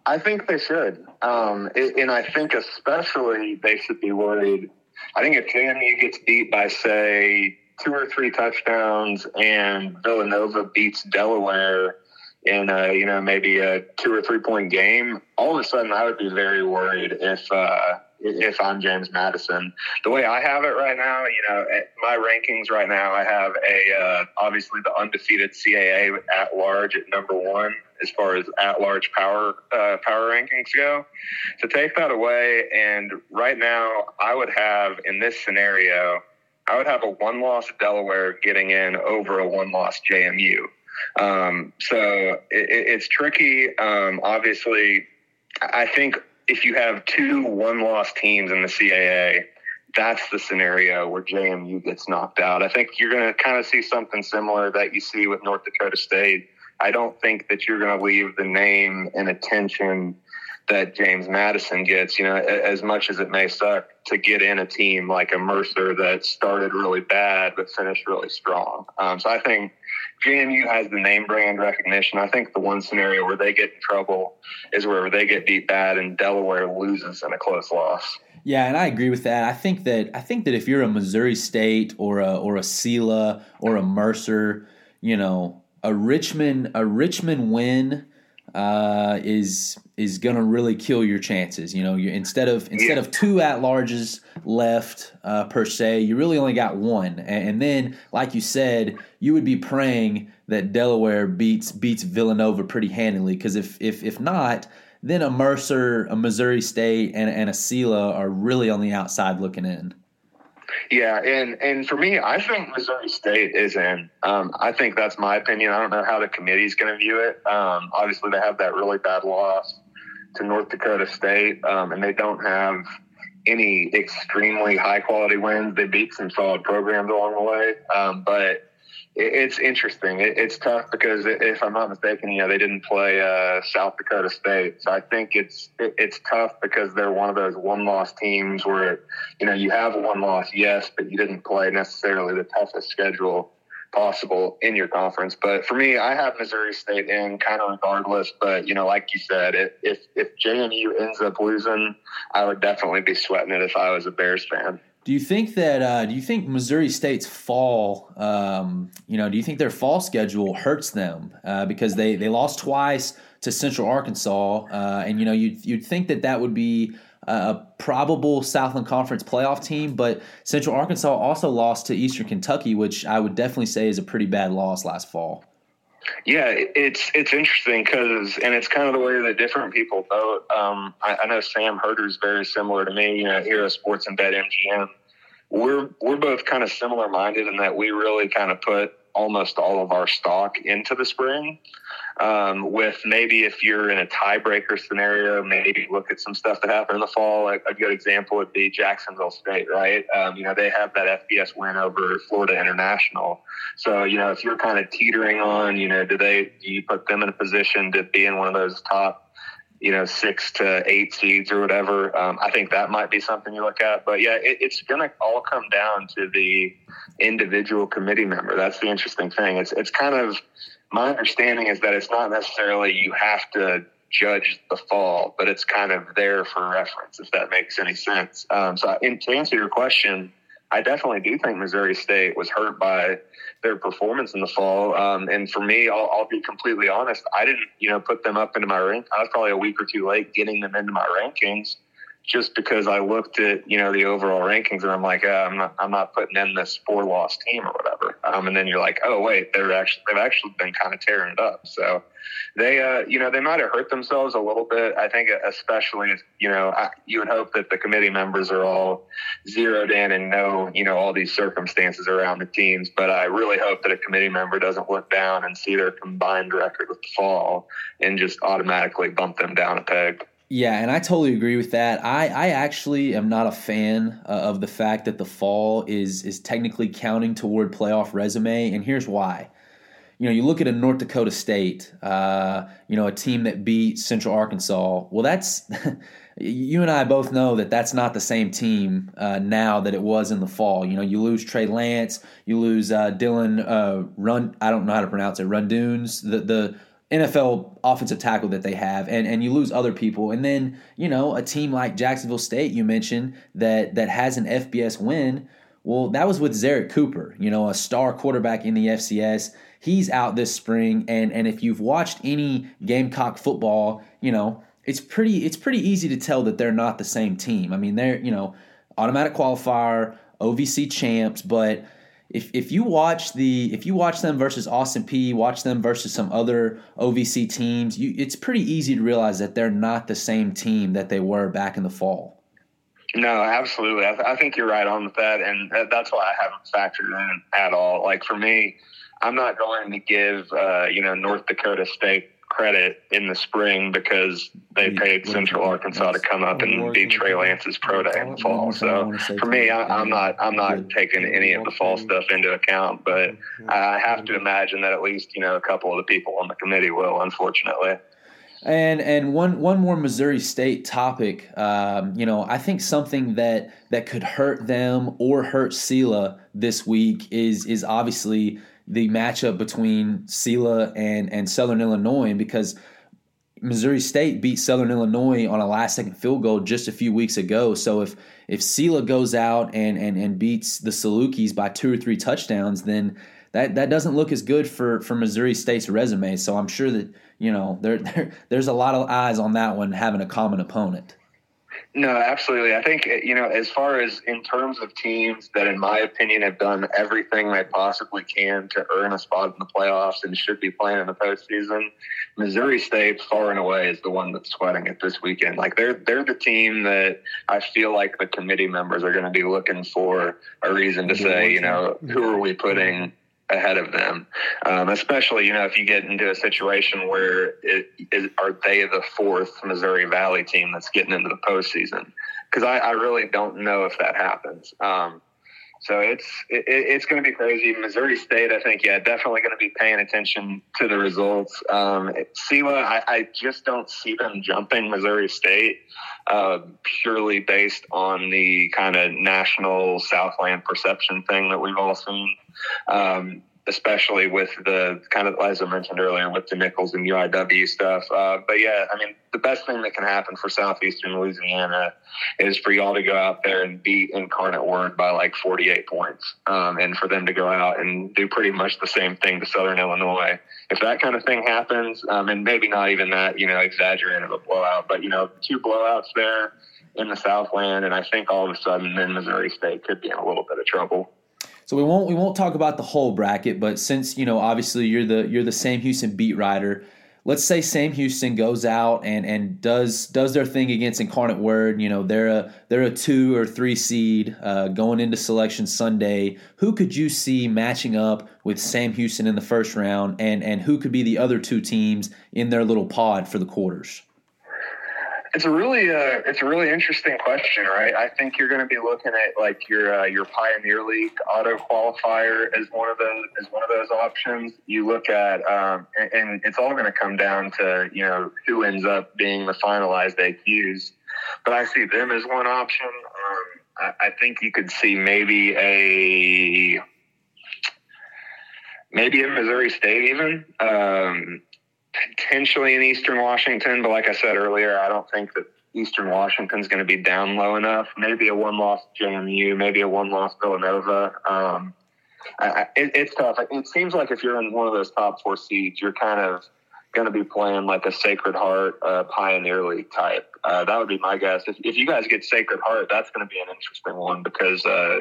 Speaker 4: I think they should, um, and I think especially they should be worried. I think if JMU gets beat by say two or three touchdowns and Villanova beats Delaware in a, you know maybe a two or three point game, all of a sudden I would be very worried if uh, if I'm James Madison. The way I have it right now, you know, my rankings right now, I have a uh, obviously the undefeated CAA at large at number one as far as at large power uh, power rankings go. To take that away, and right now I would have in this scenario I would have a one loss Delaware getting in over a one loss JMU. Um, so it, it's tricky. Um, obviously, I think if you have two one loss teams in the CAA, that's the scenario where JMU gets knocked out. I think you're going to kind of see something similar that you see with North Dakota State. I don't think that you're going to leave the name and attention that James Madison gets, you know, as much as it may suck to get in a team like a Mercer that started really bad but finished really strong. Um, so I think JMU has the name brand recognition. I think the one scenario where they get in trouble is where they get beat bad and Delaware loses in a close loss.
Speaker 3: Yeah, and I agree with that. I think that I think that if you're a Missouri State or a or a Sela or a Mercer, you know, a Richmond a Richmond win uh, is is going to really kill your chances. You know, you instead of instead of two at larges left uh, per se, you really only got one. And, and, then, like you said, you would be praying that Delaware beats beats Villanova pretty handily. Because if if if not, then a Mercer, a Missouri State, and, and a Sela are really on the outside looking in.
Speaker 4: Yeah, and and for me, I think Missouri State is in. Um, I think that's my opinion. I don't know how the committee is going to view it. Um, obviously, they have that really bad loss to North Dakota State, um, and they don't have any extremely high quality wins. They beat some solid programs along the way, um, but it's interesting. it's tough because if I'm not mistaken, you know, they didn't play uh, South Dakota State, so I think it's it's tough because they're one of those one loss teams where you know you have one loss, yes, but you didn't play necessarily the toughest schedule possible in your conference. But for me, I have Missouri State in kind of regardless. But you know, like you said, if if, if JMU ends up losing, I would definitely be sweating it if I was a Bears fan.
Speaker 3: Do you think that? Uh, do you think Missouri State's fall? Um, you know, do you think their fall schedule hurts them uh, because they they lost twice to Central Arkansas, uh, and you know you'd you'd think that that would be a probable Southland Conference playoff team, but Central Arkansas also lost to Eastern Kentucky, which I would definitely say is a pretty bad loss last fall.
Speaker 4: Yeah, it's it's interesting because, and it's kind of the way that different people vote. Um, I, I, know Sam Herder is very similar to me. You know, here at Sports and Bet MGM. We're we're both kind of similar minded in that we really kind of put almost all of our stock into the spring. Um, with maybe if you're in a tiebreaker scenario, maybe look at some stuff that happened in the fall. A, a good example would be Jacksonville State, right? Um, you know, they have that FBS win over Florida International. So, you know, if you're kind of teetering on, you know, do they, do you put them in a position to be in one of those top you know, six to eight seeds or whatever. Um, I think that might be something you look at. But yeah, it, it's going to all come down to the individual committee member. That's the interesting thing. It's it's kind of my understanding is that it's not necessarily you have to judge the fall, but it's kind of there for reference, if that makes any sense. Um, so, in, to answer your question, I definitely do think Missouri State was hurt by their performance in the fall. Um, and for me, I'll, I'll, be completely honest. I didn't, you know, put them up into my rank. I was probably a week or two late getting them into my rankings just because I looked at you know the overall rankings and I'm like, uh, I'm not I'm not putting in this four loss team or whatever. Um, and then you're like, oh wait, they're actually they've actually been kind of tearing it up. So they uh, you know they might have hurt themselves a little bit. I think especially you know I, you would hope that the committee members are all zeroed in and know you know all these circumstances around the teams. But I really hope that a committee member doesn't look down and see their combined record with the fall and just automatically bump them down a peg.
Speaker 3: Yeah, and I totally agree with that. I, I actually am not a fan uh, of the fact that the fall is is technically counting toward playoff resume, and here's why. You know, you look at a North Dakota State, uh, you know, a team that beat Central Arkansas. Well, that's you and I both know that that's not the same team uh, now that it was in the fall. You know, you lose Trey Lance, you lose uh, Dillon uh, Run. I don't know how to pronounce it. Rundunes, the the NFL offensive tackle that they have, and, and you lose other people, and then you know a team like Jacksonville State you mentioned that that has an FBS win. Well, that was with Zerrick Cooper, you know, a star quarterback in the FCS. He's out this spring, and and if you've watched any Gamecock football, you know it's pretty it's pretty easy to tell that they're not the same team. I mean, they're you know automatic qualifier, OVC champs, but if if you watch the if you watch them versus Austin Peay, watch them versus some other OVC teams, you, it's pretty easy to realize that they're not the same team that they were back in the fall.
Speaker 4: No, absolutely. I, th- I think you're right on with that, and that's why I haven't factored in at all. Like for me, I'm not going to give uh, you know North Dakota State credit in the spring because they paid Central Arkansas to come up and beat Trey Lance's pro day in the fall. So for me, I, am not I'm not taking any of the fall stuff into account, but I have to imagine that at least you know a couple of the people on the committee will, unfortunately.
Speaker 3: And and one one more Missouri State topic, um, you know, I think something that that could hurt them or hurt Sela this week is is obviously the matchup between Sela and and Southern Illinois because Missouri State beat Southern Illinois on a last second field goal just a few weeks ago. So if if Sela goes out and and, and beats the Salukis by two or three touchdowns, then that, that doesn't look as good for, for Missouri State's resume. So I'm sure that you know there, there there's a lot of eyes on that one having a common opponent.
Speaker 4: No, absolutely. I think you know, as far as in terms of teams that, in my opinion, have done everything they possibly can to earn a spot in the playoffs and should be playing in the postseason, Missouri State, far and away, is the one that's sweating it this weekend. Like they're they're the team that I feel like the committee members are going to be looking for a reason to say, you know, who are we putting ahead of them, um, especially you know if you get into a situation where are they the fourth Missouri Valley team that's getting into the postseason? Because I, I, really don't know if that happens. Um, so it's it, it's going to be crazy. Missouri State, I think, yeah, definitely going to be paying attention to the results. Um, Sela, I, I just don't see them jumping Missouri State uh, purely based on the kind of national Southland perception thing that we've all seen. Um, especially with the kind of as I mentioned earlier with the Nicholls and UIW stuff. Uh, but yeah, I mean, the best thing that can happen for Southeastern Louisiana is for y'all to go out there and beat Incarnate Word by like 48 points, um, and for them to go out and do pretty much the same thing to Southern Illinois. If that kind of thing happens, um, and maybe not even that, you know, exaggerated of a blowout, but you know, two blowouts there in the Southland, and I think all of a sudden then Missouri State could be in a little bit of trouble.
Speaker 3: So we won't we won't talk about the whole bracket, but since you know obviously you're the you're the Sam Houston beat writer, let's say Sam Houston goes out and, and does does their thing against Incarnate Word. You know, they're a they're a two or three seed uh, going into Selection Sunday. Who could you see matching up with Sam Houston in the first round, and and who could be the other two teams in their little pod for the quarters?
Speaker 4: It's a really uh, it's a really interesting question, right? I think you're going to be looking at like your uh, your Pioneer League auto qualifier as one of those as one of those options. You look at um, and, and, it's all going to come down to you know who ends up being the finalized AQs. But I see them as one option. Um, I, I think you could see maybe a maybe a Missouri State even. Um, potentially in Eastern Washington, but like I said earlier, I don't think that Eastern Washington's going to be down low enough. Maybe a one loss JMU, maybe a one loss Villanova. Um, I, it, it's tough. It seems like if you're in one of those top four seeds, you're kind of going to be playing like a Sacred Heart uh, Pioneer League type. Uh, that would be my guess. If, if you guys get Sacred Heart, that's going to be an interesting one because uh,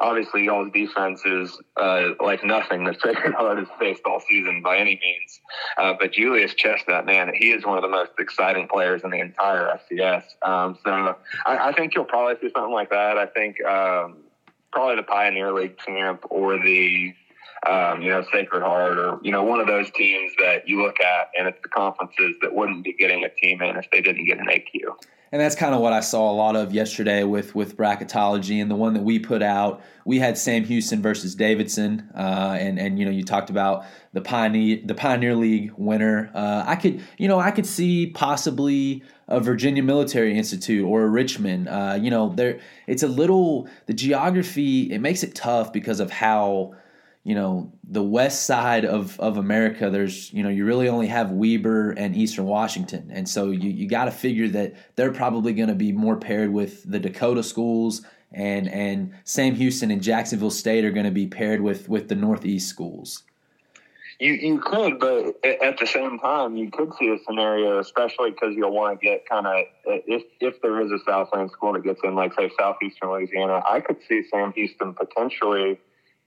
Speaker 4: obviously y'all's defense is uh, like nothing that Sacred Heart has faced all season by any means. Uh, but Julius Chestnut, man, he is one of the most exciting players in the entire FCS. Um, so I, I, think you'll probably see something like that. I think um, probably the Pioneer League camp or the um, you know, Sacred Heart or, you know, one of those teams that you look at and it's the conferences that wouldn't be getting a team in if they didn't get an AQ
Speaker 3: and that's kind of what I saw a lot of yesterday with with bracketology and the one that we put out. We had Sam Houston versus Davidson, uh, and and you know you talked about the pioneer the Pioneer League winner. Uh, I could you know I could see possibly a Virginia Military Institute or a Richmond. Uh, you know there it's a little the geography it makes it tough because of how you know the west side of, of america there's you know you really only have weber and eastern washington. And so you, you got to figure that they're probably going to be more paired with the dakota schools and and sam houston and jacksonville state are going to be paired with with the northeast schools.
Speaker 4: You you could, but at the same time, you could see a scenario, especially because you'll want to get kind of if if there is a Southland school that gets in, like say Southeastern Louisiana, I could see Sam Houston potentially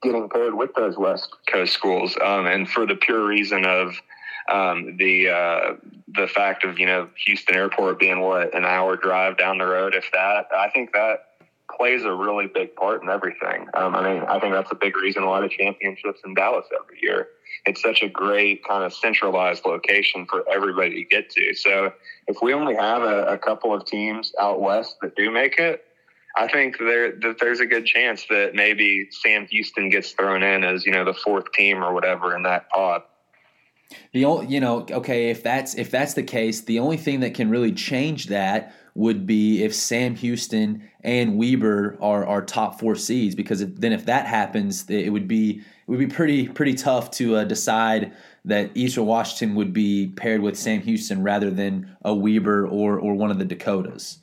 Speaker 4: getting paired with those West Coast schools, um, and for the pure reason of um, the uh, the fact of you know Houston Airport being what an hour drive down the road, if that. I think that plays a really big part in everything. Um, I mean, I think that's a big reason lot of championships in Dallas every year. It's such a great kind of centralized location for everybody to get to. So if we only have a, a couple of teams out west that do make it, I think there that there's a good chance that maybe Sam Houston gets thrown in as you know the fourth team or whatever in that pod.
Speaker 3: The only, you know, okay, if that's if that's the case, the only thing that can really change that would be if Sam Houston and Weber are are top four seeds, because if, then if that happens, it would be it would be pretty pretty tough to uh, decide that Eastern Washington would be paired with Sam Houston rather than a Weber or or one of the Dakotas.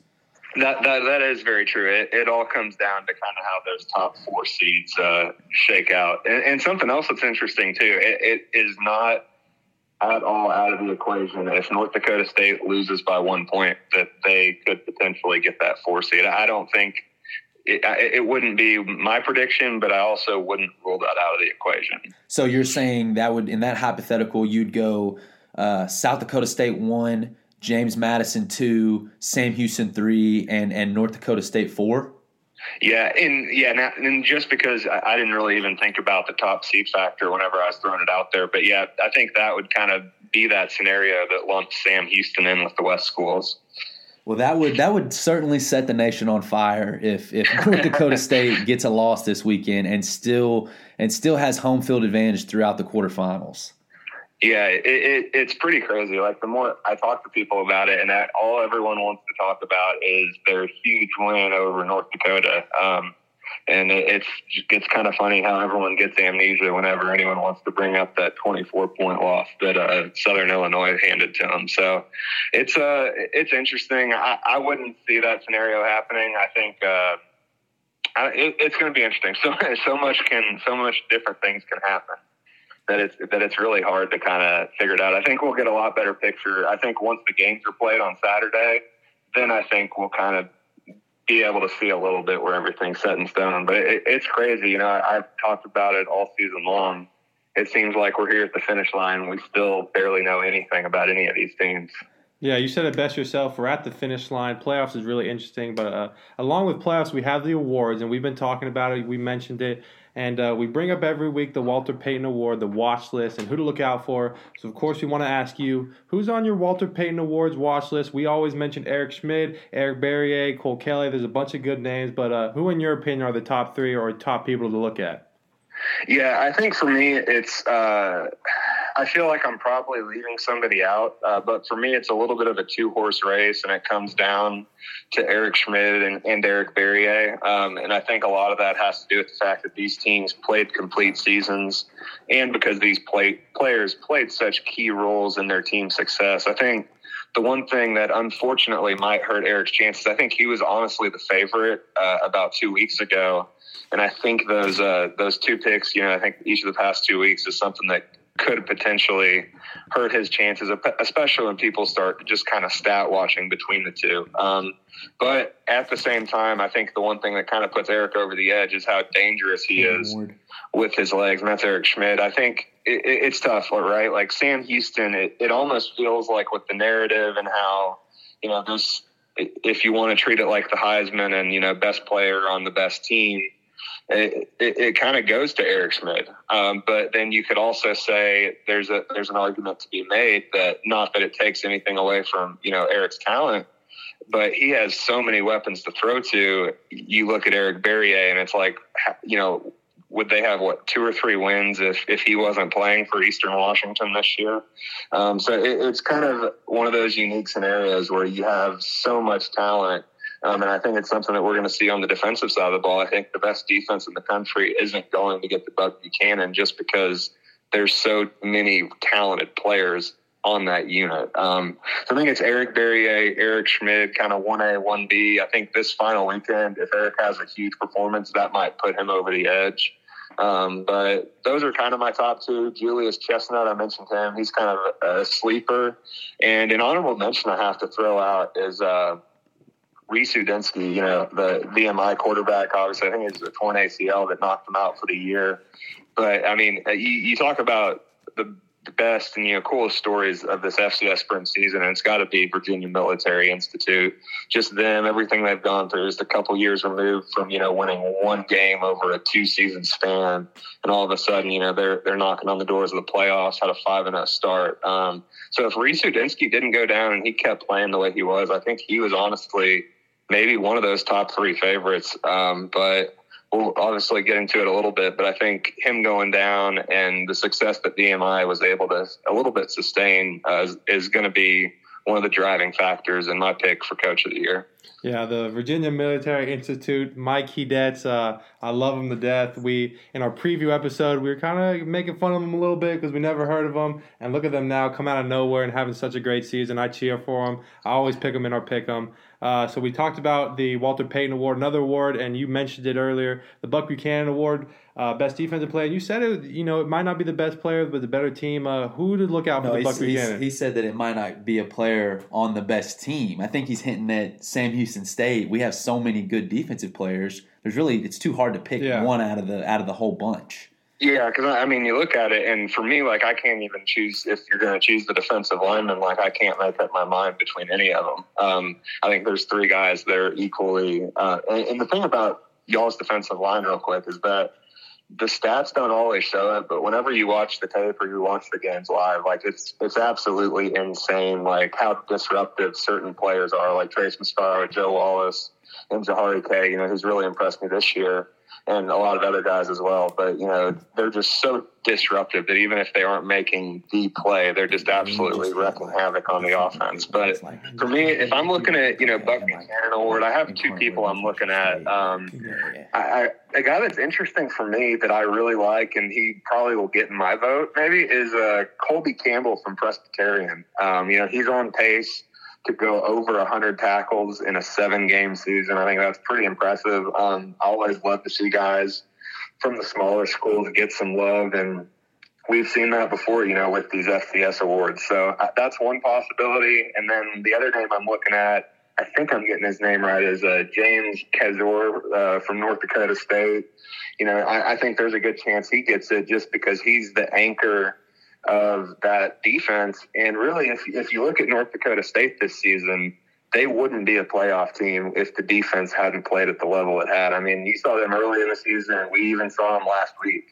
Speaker 4: That, that that is very true. It, it all comes down to kind of how those top four seeds uh, shake out, and, and, something else that's interesting too. It, it is not at all out of the equation if North Dakota State loses by one point that they could potentially get that four seed. I don't think it, it wouldn't be my prediction, but I also wouldn't rule that out of the equation.
Speaker 3: So you're saying that would in that hypothetical you'd go uh, South Dakota State one. James Madison two, Sam Houston three, and and North Dakota State four.
Speaker 4: Yeah, and yeah, and, and just because I, I, didn't really even think about the top seed factor whenever I was throwing it out there, but yeah, I think that would kind of be that scenario that lumps Sam Houston in with the West schools.
Speaker 3: Well, that would that would certainly set the nation on fire if if North Dakota State gets a loss this weekend and still and still has home field advantage throughout the quarterfinals.
Speaker 4: Yeah, it, it, it's pretty crazy. Like the more I talk to people about it, and that all everyone wants to talk about is their huge win over North Dakota. Um, and it, it's it's kind of funny how everyone gets amnesia whenever anyone wants to bring up that 24 point loss that uh, Southern Illinois handed to them. So it's uh it's interesting. I, I wouldn't see that scenario happening. I think. Uh, I, it, it's going to be interesting. So so much can so much different things can happen that it's that it's really hard to kind of figure it out. I think we'll get a lot better picture. I think once the games are played on Saturday, then I think we'll kind of be able to see a little bit where everything's set in stone. But it, it's crazy, you know. I, I've talked about it all season long. it seems like we're here at the finish line. We still barely know anything about any of these teams.
Speaker 2: Yeah, you said it best yourself. We're at the finish line. Playoffs is really interesting, but uh, along with playoffs, we have the awards, and we've been talking about it. We mentioned it, and uh, we bring up every week the Walter Payton Award, the watch list, and who to look out for. So, of course, we want to ask you who's on your Walter Payton Awards watch list. We always mention Eric Schmid, Eric Barriere, Cole Kelley. There's a bunch of good names, but uh, who, in your opinion, are the top three or top people to look at?
Speaker 4: Yeah, I think for me, it's. Uh, I feel like I'm probably leaving somebody out, uh, but for me, it's a little bit of a two horse race, and it comes down to Eric Schmid and, and Eric Barriere. Um, and I think a lot of that has to do with the fact that these teams played complete seasons, and because these play, players played such key roles in their team success. I think the one thing that unfortunately might hurt Eric's chances, I think he was honestly the favorite uh, about two weeks ago. And I think those uh, those two picks, you know, I think each of the past two weeks is something that could potentially hurt his chances, especially when people start just kind of stat watching between the two. Um, but at the same time, I think the one thing that kind of puts Eric over the edge is how dangerous he is with his legs, and that's Eric Schmid. I think it, it, it's tough, right? Like Sam Houston, it, it almost feels like with the narrative and how, you know, this, if you want to treat it like the Heisman and, you know, best player on the best team, it, it, it kind of goes to Eric Schmid. Um, but then you could also say there's a there's an argument to be made that not that it takes anything away from you know Eric's talent, but he has so many weapons to throw to. You look at Eric Barriere, and it's like you know would they have what two or three wins if if he wasn't playing for Eastern Washington this year? Um, so it, it's kind of one of those unique scenarios where you have so much talent um, and I think it's something that we're going to see on the defensive side of the ball. I think the best defense in the country isn't going to get the Buck Buchanan just because there's so many talented players on that unit. Um, so I think it's Eric Barriere, Eric Schmid, kind of 1A, 1B. I think this final weekend, if Eric has a huge performance, that might put him over the edge. Um, but those are kind of my top two. Julius Chestnut, I mentioned him. He's kind of a sleeper. And an honorable mention I have to throw out is uh, Reece you know, the VMI quarterback, obviously, I think it's a torn ACL that knocked him out for the year. But I mean, uh, you, you talk about the, the best and you know coolest stories of this FCS spring season, and it's got to be Virginia Military Institute. Just them, everything they've gone through, just a couple years removed from you know winning one game over a two season span, and all of a sudden, you know, they're they're knocking on the doors of the playoffs. Had a five and zero start. Um, so if Reece didn't go down and he kept playing the way he was, I think he was honestly maybe one of those top three favorites. Um, but we'll obviously get into it a little bit. But I think him going down and the success that VMI was able to a little bit sustain uh, is, is going to be one of the driving factors in my pick for coach of the year.
Speaker 2: Yeah, the Virginia Military Institute, Mike Hedetz, uh, I love him to death. We in our preview episode, we were kind of making fun of him a little bit because we never heard of him, and look at them now, come out of nowhere and having such a great season. I cheer for him. I always pick him in our pick 'em. Uh, so we talked about the Walter Payton Award, another award, and you mentioned it earlier, the Buck Buchanan Award, uh, best defensive player. And you said it, you know, it might not be the best player, but the better team. Uh, who to look out no, for the Buck Buchanan?
Speaker 3: He said that it might not be a player on the best team. I think he's hinting at Sam Houston State. We have so many good defensive players. There's really it's too hard to pick yeah. one out of the out of the whole bunch.
Speaker 4: Yeah, because I mean, you look at it, and for me, like I can't even choose if you're going to choose the defensive lineman. Like I can't make up my mind between any of them. Um, I think there's three guys that are equally. Uh, and, and the thing about y'all's defensive line, real quick, is that the stats don't always show it, but whenever you watch the tape or you watch the games live, like it's it's absolutely insane, like how disruptive certain players are, like Trace Mascorro, Joe Wallace, and Jahari K. you know, who's really impressed me this year and a lot of other guys as well. But you know, they're just so disruptive that even if they aren't making the play, they're just absolutely wrecking havoc on the offense. But for me, if I'm looking at you know Buck Buchanan Award, I have two people I'm looking at. Um, I, I, a guy that's interesting for me that I really like, and he probably will get in my vote. Maybe is uh, Colby Campbell from Presbyterian. Um, you know, he's on pace to go over 100 tackles in a seven game season. I think that's pretty impressive. Um, I always love to see guys from the smaller schools get some love, and we've seen that before, you know, with these FCS awards. So uh, that's one possibility. And then the other name I'm looking at I think I'm getting his name right, is uh, James Kaczor uh, from North Dakota State. You know, I, I think there's a good chance he gets it just because he's the anchor of that defense. And really, if if you look at North Dakota State this season, they wouldn't be a playoff team if the defense hadn't played at the level it had. I mean, you saw them early in the season. and We even saw them last week.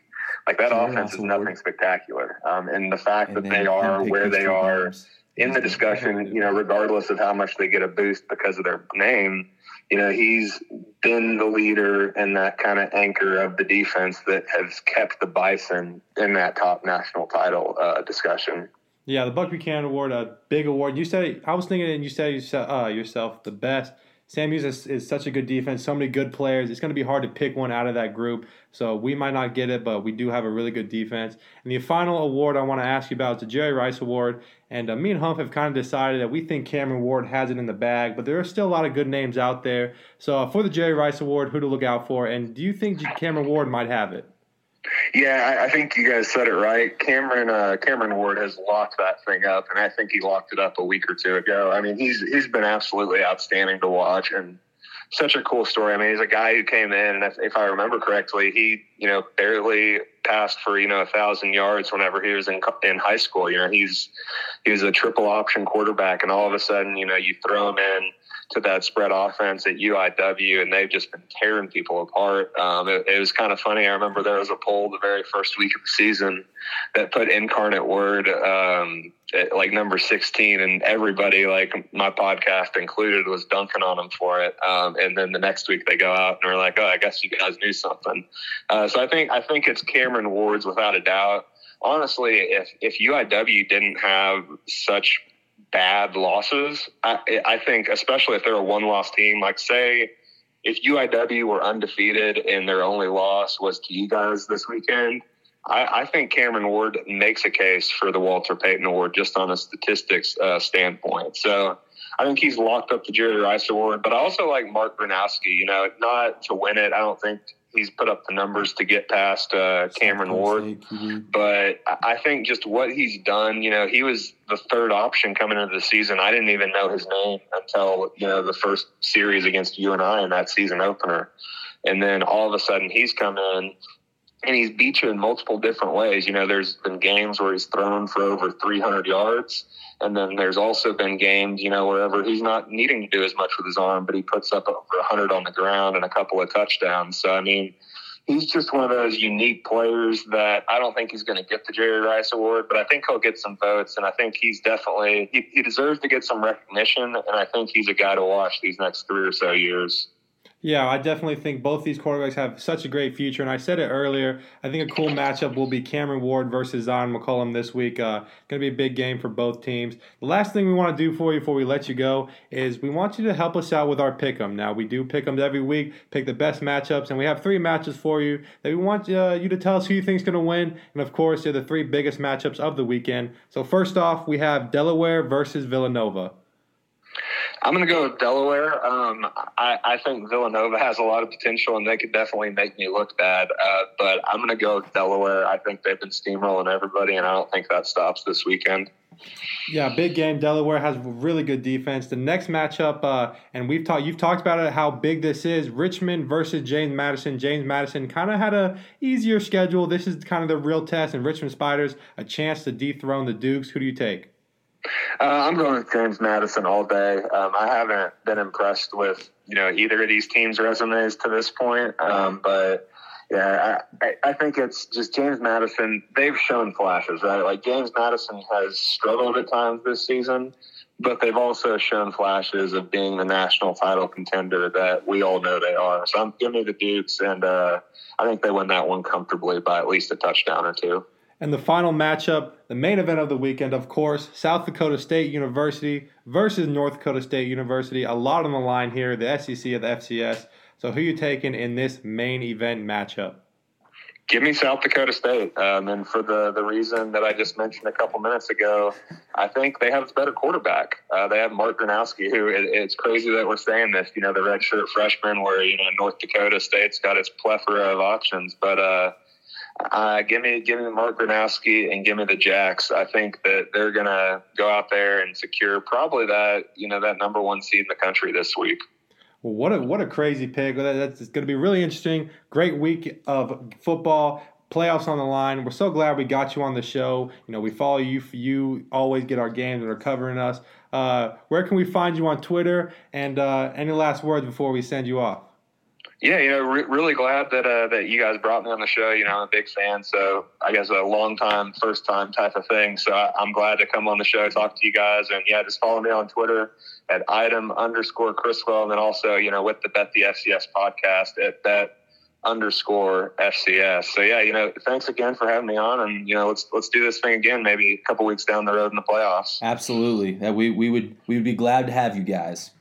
Speaker 4: Like that offense is nothing spectacular. Um, and the fact and that they are where they are games. in the discussion, you know, regardless of how much they get a boost because of their name, you know, he's been the leader and that kind of anchor of the defense that has kept the Bison in that top national title uh, discussion.
Speaker 2: Yeah, the Buck Buchanan Award, a big award. You said I was thinking, and you said uh, yourself the best SAMU is, is such a good defense, so many good players. It's going to be hard to pick one out of that group. So we might not get it, but we do have a really good defense. And the final award I want to ask you about is the Jerry Rice Award. And uh, me and Humph have kind of decided that we think Cameron Ward has it in the bag, but there are still a lot of good names out there. So uh, for the Jerry Rice Award, who to look out for? And do you think Cameron Ward might have it?
Speaker 4: Yeah, I, I think you guys said it right. Cameron uh, Cameron Ward has locked that thing up, and I think he locked it up a week or two ago. I mean, he's he's been absolutely outstanding to watch, and such a cool story. I mean, he's a guy who came in, and if, if I remember correctly, he you know barely passed for you know a thousand yards whenever he was in in high school. You know, he's he was a triple option quarterback, and all of a sudden, you know, you throw him in to that spread offense at UIW, and they've just been tearing people apart. Um, it, it, was kind of funny. I remember there was a poll the very first week of the season that put Incarnate Word um, at, like number 16, and everybody, like my podcast included, was dunking on them for it. Um, and then the next week they go out and are like, "Oh, I guess you guys knew something." Uh, so I think I think it's Cameron Ward's without a doubt honestly, if if UIW didn't have such bad losses. I, I think, especially if they're a one loss team, like say if UIW were undefeated and their only loss was to you guys this weekend, I, I, think Cameron Ward makes a case for the Walter Payton Award just on a statistics uh, standpoint. So I think he's locked up the Jerry Rice Award, but I also like Mark Gronowski. You know, not to win it. I don't think he's put up the numbers to get past uh, Cameron Ward. Mm-hmm. But I think just what he's done, you know, he was the third option coming into the season. I didn't even know his name until, you know, the first series against UNI in that season opener. And then all of a sudden he's come in and he's beat you in multiple different ways. You know, there's been games where he's thrown for over 300 yards. And then there's also been games, you know, wherever he's not needing to do as much with his arm, but he puts up over 100 on the ground and a couple of touchdowns. So, I mean, he's just one of those unique players that I don't think he's going to get the Jerry Rice Award, but I think he'll get some votes. And I think he's definitely, he, he deserves to get some recognition. And I think he's a guy to watch these next three or so years.
Speaker 2: Yeah, I definitely think both these quarterbacks have such a great future. And I said it earlier, I think a cool matchup will be Cameron Ward versus Zyon McCollum this week. Uh, going to be a big game for both teams. The last thing we want to do for you before we let you go is we want you to help us out with our pick 'em. Now, we do pick 'em every week, pick the best matchups, and we have three matches for you that we want uh, you to tell us who you think is going to win. And of course, they're the three biggest matchups of the weekend. So, first off, we have Delaware versus Villanova.
Speaker 4: I'm going to go with Delaware. Um, I, I, think Villanova has a lot of potential, and they could definitely make me look bad. Uh, but I'm going to go with Delaware. I think they've been steamrolling everybody, and I don't think that stops this weekend.
Speaker 2: Yeah, big game. Delaware has really good defense. The next matchup, uh, and we've talked, you've talked about it, how big this is. Richmond versus James Madison. James Madison kind of had a easier schedule. This is kind of the real test, and Richmond Spiders a chance to dethrone the Dukes. Who do you take?
Speaker 4: Uh, I'm going with James Madison all day. Um, I haven't been impressed with you know either of these teams' resumes to this point, um, but yeah, I, I think it's just James Madison. They've shown flashes, right? Like James Madison has struggled at times this season, but they've also shown flashes of being the national title contender that we all know they are. So I'm giving me the Dukes, and uh, I think they win that one comfortably by at least a touchdown or two.
Speaker 2: And the final matchup, the main event of the weekend, of course, South Dakota State University versus North Dakota State University. A lot on the line here, the SEC of the FCS. So who you taking in this main event matchup?
Speaker 4: Give me South Dakota State. Um, and for the, the reason that I just mentioned a couple minutes ago, I think they have a better quarterback. Uh, they have Mark Gronowski, who it, it's crazy that we're saying this, you know, the redshirt freshman where, you know, North Dakota State's got its plethora of options. But, uh, Uh, give me, give me Mark Gronowski and give me the Jacks. I think that they're gonna go out there and secure probably that you know that number one seed in the country this week.
Speaker 2: Well, what a what a crazy pick! That's going to be really interesting. Great week of football playoffs on the line. We're so glad we got you on the show. You know, we follow you. For you always get our games and are covering us. Uh, where can we find you on Twitter? And uh, any last words before we send you off?
Speaker 4: Yeah, you know, re- really glad that uh, that you guys brought me on the show. You know, I'm a big fan, so I guess a long time, first time type of thing. So I, am glad to come on the show, talk to you guys, and yeah, just follow me on Twitter at item underscore Criswell, and then also you know with the Bet the FCS podcast at bet underscore FCS. So yeah, you know, thanks again for having me on, and you know, let's let's do this thing again, maybe a couple weeks down the road in the playoffs.
Speaker 3: Absolutely, that we we would we would be glad to have you guys.